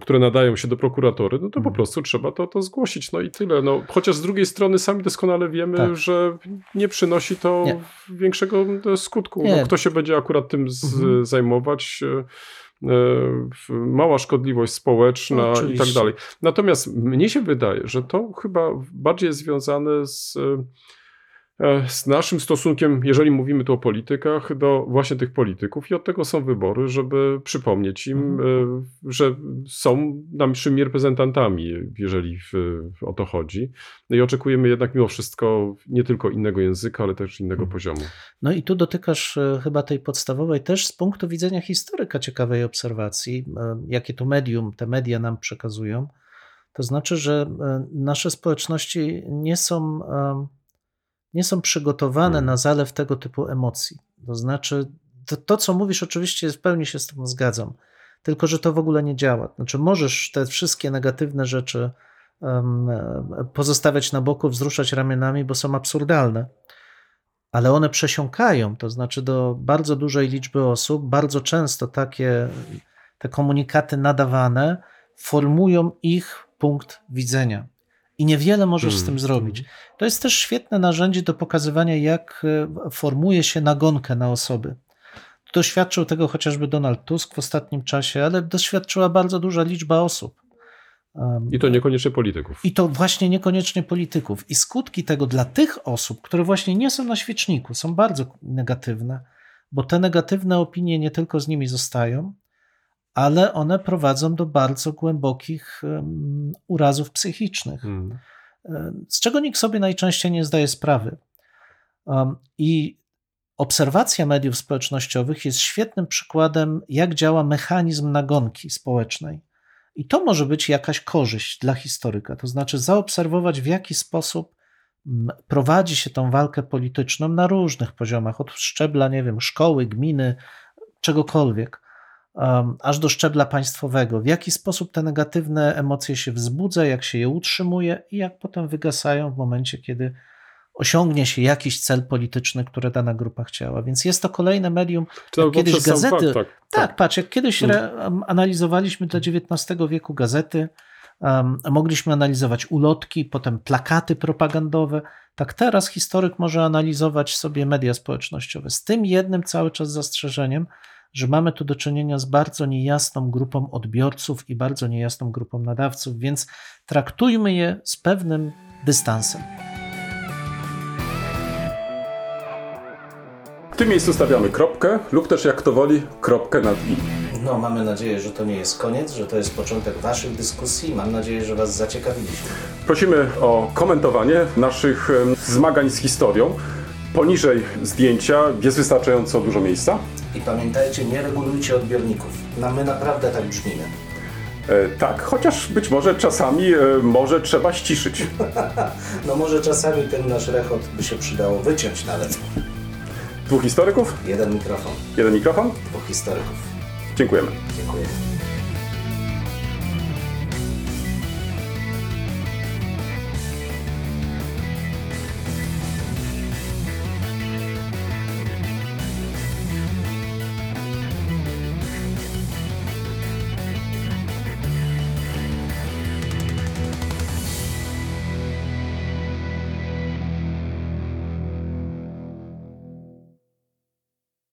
które nadają się do prokuratury, no to po Mhm. prostu trzeba to, to zgłosić. No i tyle. No, chociaż z drugiej strony sami doskonale wiemy, Tak. że nie przynosi to Nie. większego e, skutku. No, kto się będzie akurat tym z, Mhm. zajmować? e, Mała szkodliwość społeczna i tak dalej. Natomiast mnie się wydaje, że to chyba bardziej jest związane z, z naszym stosunkiem, jeżeli mówimy tu o politykach, do właśnie tych polityków i od tego są wybory, żeby przypomnieć im, e, że są naszymi reprezentantami, jeżeli o to chodzi. No i oczekujemy jednak mimo wszystko nie tylko innego języka, ale też innego Mhm. poziomu. No i tu dotykasz e, chyba tej podstawowej też z punktu widzenia historyka ciekawej obserwacji, e, jakie tu medium, te media nam przekazują. To znaczy, że e, nasze społeczności nie są, e, nie są przygotowane Hmm. na zalew tego typu emocji. To znaczy, to, to co mówisz, oczywiście w pełni się z tym zgadzam, tylko że to w ogóle nie działa. Znaczy, możesz te wszystkie negatywne rzeczy e, pozostawiać na boku, wzruszać ramionami, bo są absurdalne ale one przesiąkają, to znaczy do bardzo dużej liczby osób, bardzo często takie te komunikaty nadawane formują ich punkt widzenia. I niewiele możesz z Mm. tym zrobić. To jest też świetne narzędzie do pokazywania, jak e, formuje się nagonkę na osoby. Doświadczył tego chociażby Donald Tusk w ostatnim czasie, ale doświadczyła bardzo duża liczba osób. I to niekoniecznie polityków. i to właśnie niekoniecznie polityków. I skutki tego dla tych osób, które właśnie nie są na świeczniku, są bardzo negatywne, bo te negatywne opinie nie tylko z nimi zostają, ale one prowadzą do bardzo głębokich um, urazów psychicznych, Mm. um, z czego nikt sobie najczęściej nie zdaje sprawy. Um, I obserwacja mediów społecznościowych jest świetnym przykładem, jak działa mechanizm nagonki społecznej. I to może być jakaś korzyść dla historyka, to znaczy zaobserwować, w jaki sposób prowadzi się tą walkę polityczną na różnych poziomach, od szczebla, nie wiem, szkoły, gminy, czegokolwiek, um, aż do szczebla państwowego. W jaki sposób te negatywne emocje się wzbudza, jak się je utrzymuje i jak potem wygasają w momencie, kiedy osiągnie się jakiś cel polityczny, który dana grupa chciała. Więc jest to kolejne medium. Czy kiedyś gazety- fakt, tak, Tak, patrz, jak kiedyś um, analizowaliśmy dla XIX wieku gazety, um, mogliśmy analizować ulotki, potem plakaty propagandowe. Tak teraz historyk może analizować sobie media społecznościowe. Z tym jednym cały czas zastrzeżeniem, że mamy tu do czynienia z bardzo niejasną grupą odbiorców i bardzo niejasną grupą nadawców, więc traktujmy je z pewnym dystansem. W tym miejscu stawiamy kropkę lub też jak to woli, kropkę nad i. No, mamy nadzieję, że to nie jest koniec, że to jest początek Waszych dyskusji. Mam nadzieję, że Was zaciekawiliśmy. Prosimy o komentowanie naszych zmagań z historią. Poniżej zdjęcia jest wystarczająco dużo miejsca. I pamiętajcie, nie regulujcie odbiorników. No, my naprawdę tak brzmimy. E, tak, chociaż być może czasami e, może trzeba ściszyć. (laughs) No może czasami ten nasz rechot by się przydało wyciąć nawet. Dwóch historyków, Jeden mikrofon, jeden mikrofon. dwóch historyków. Dziękujemy. Dziękuję.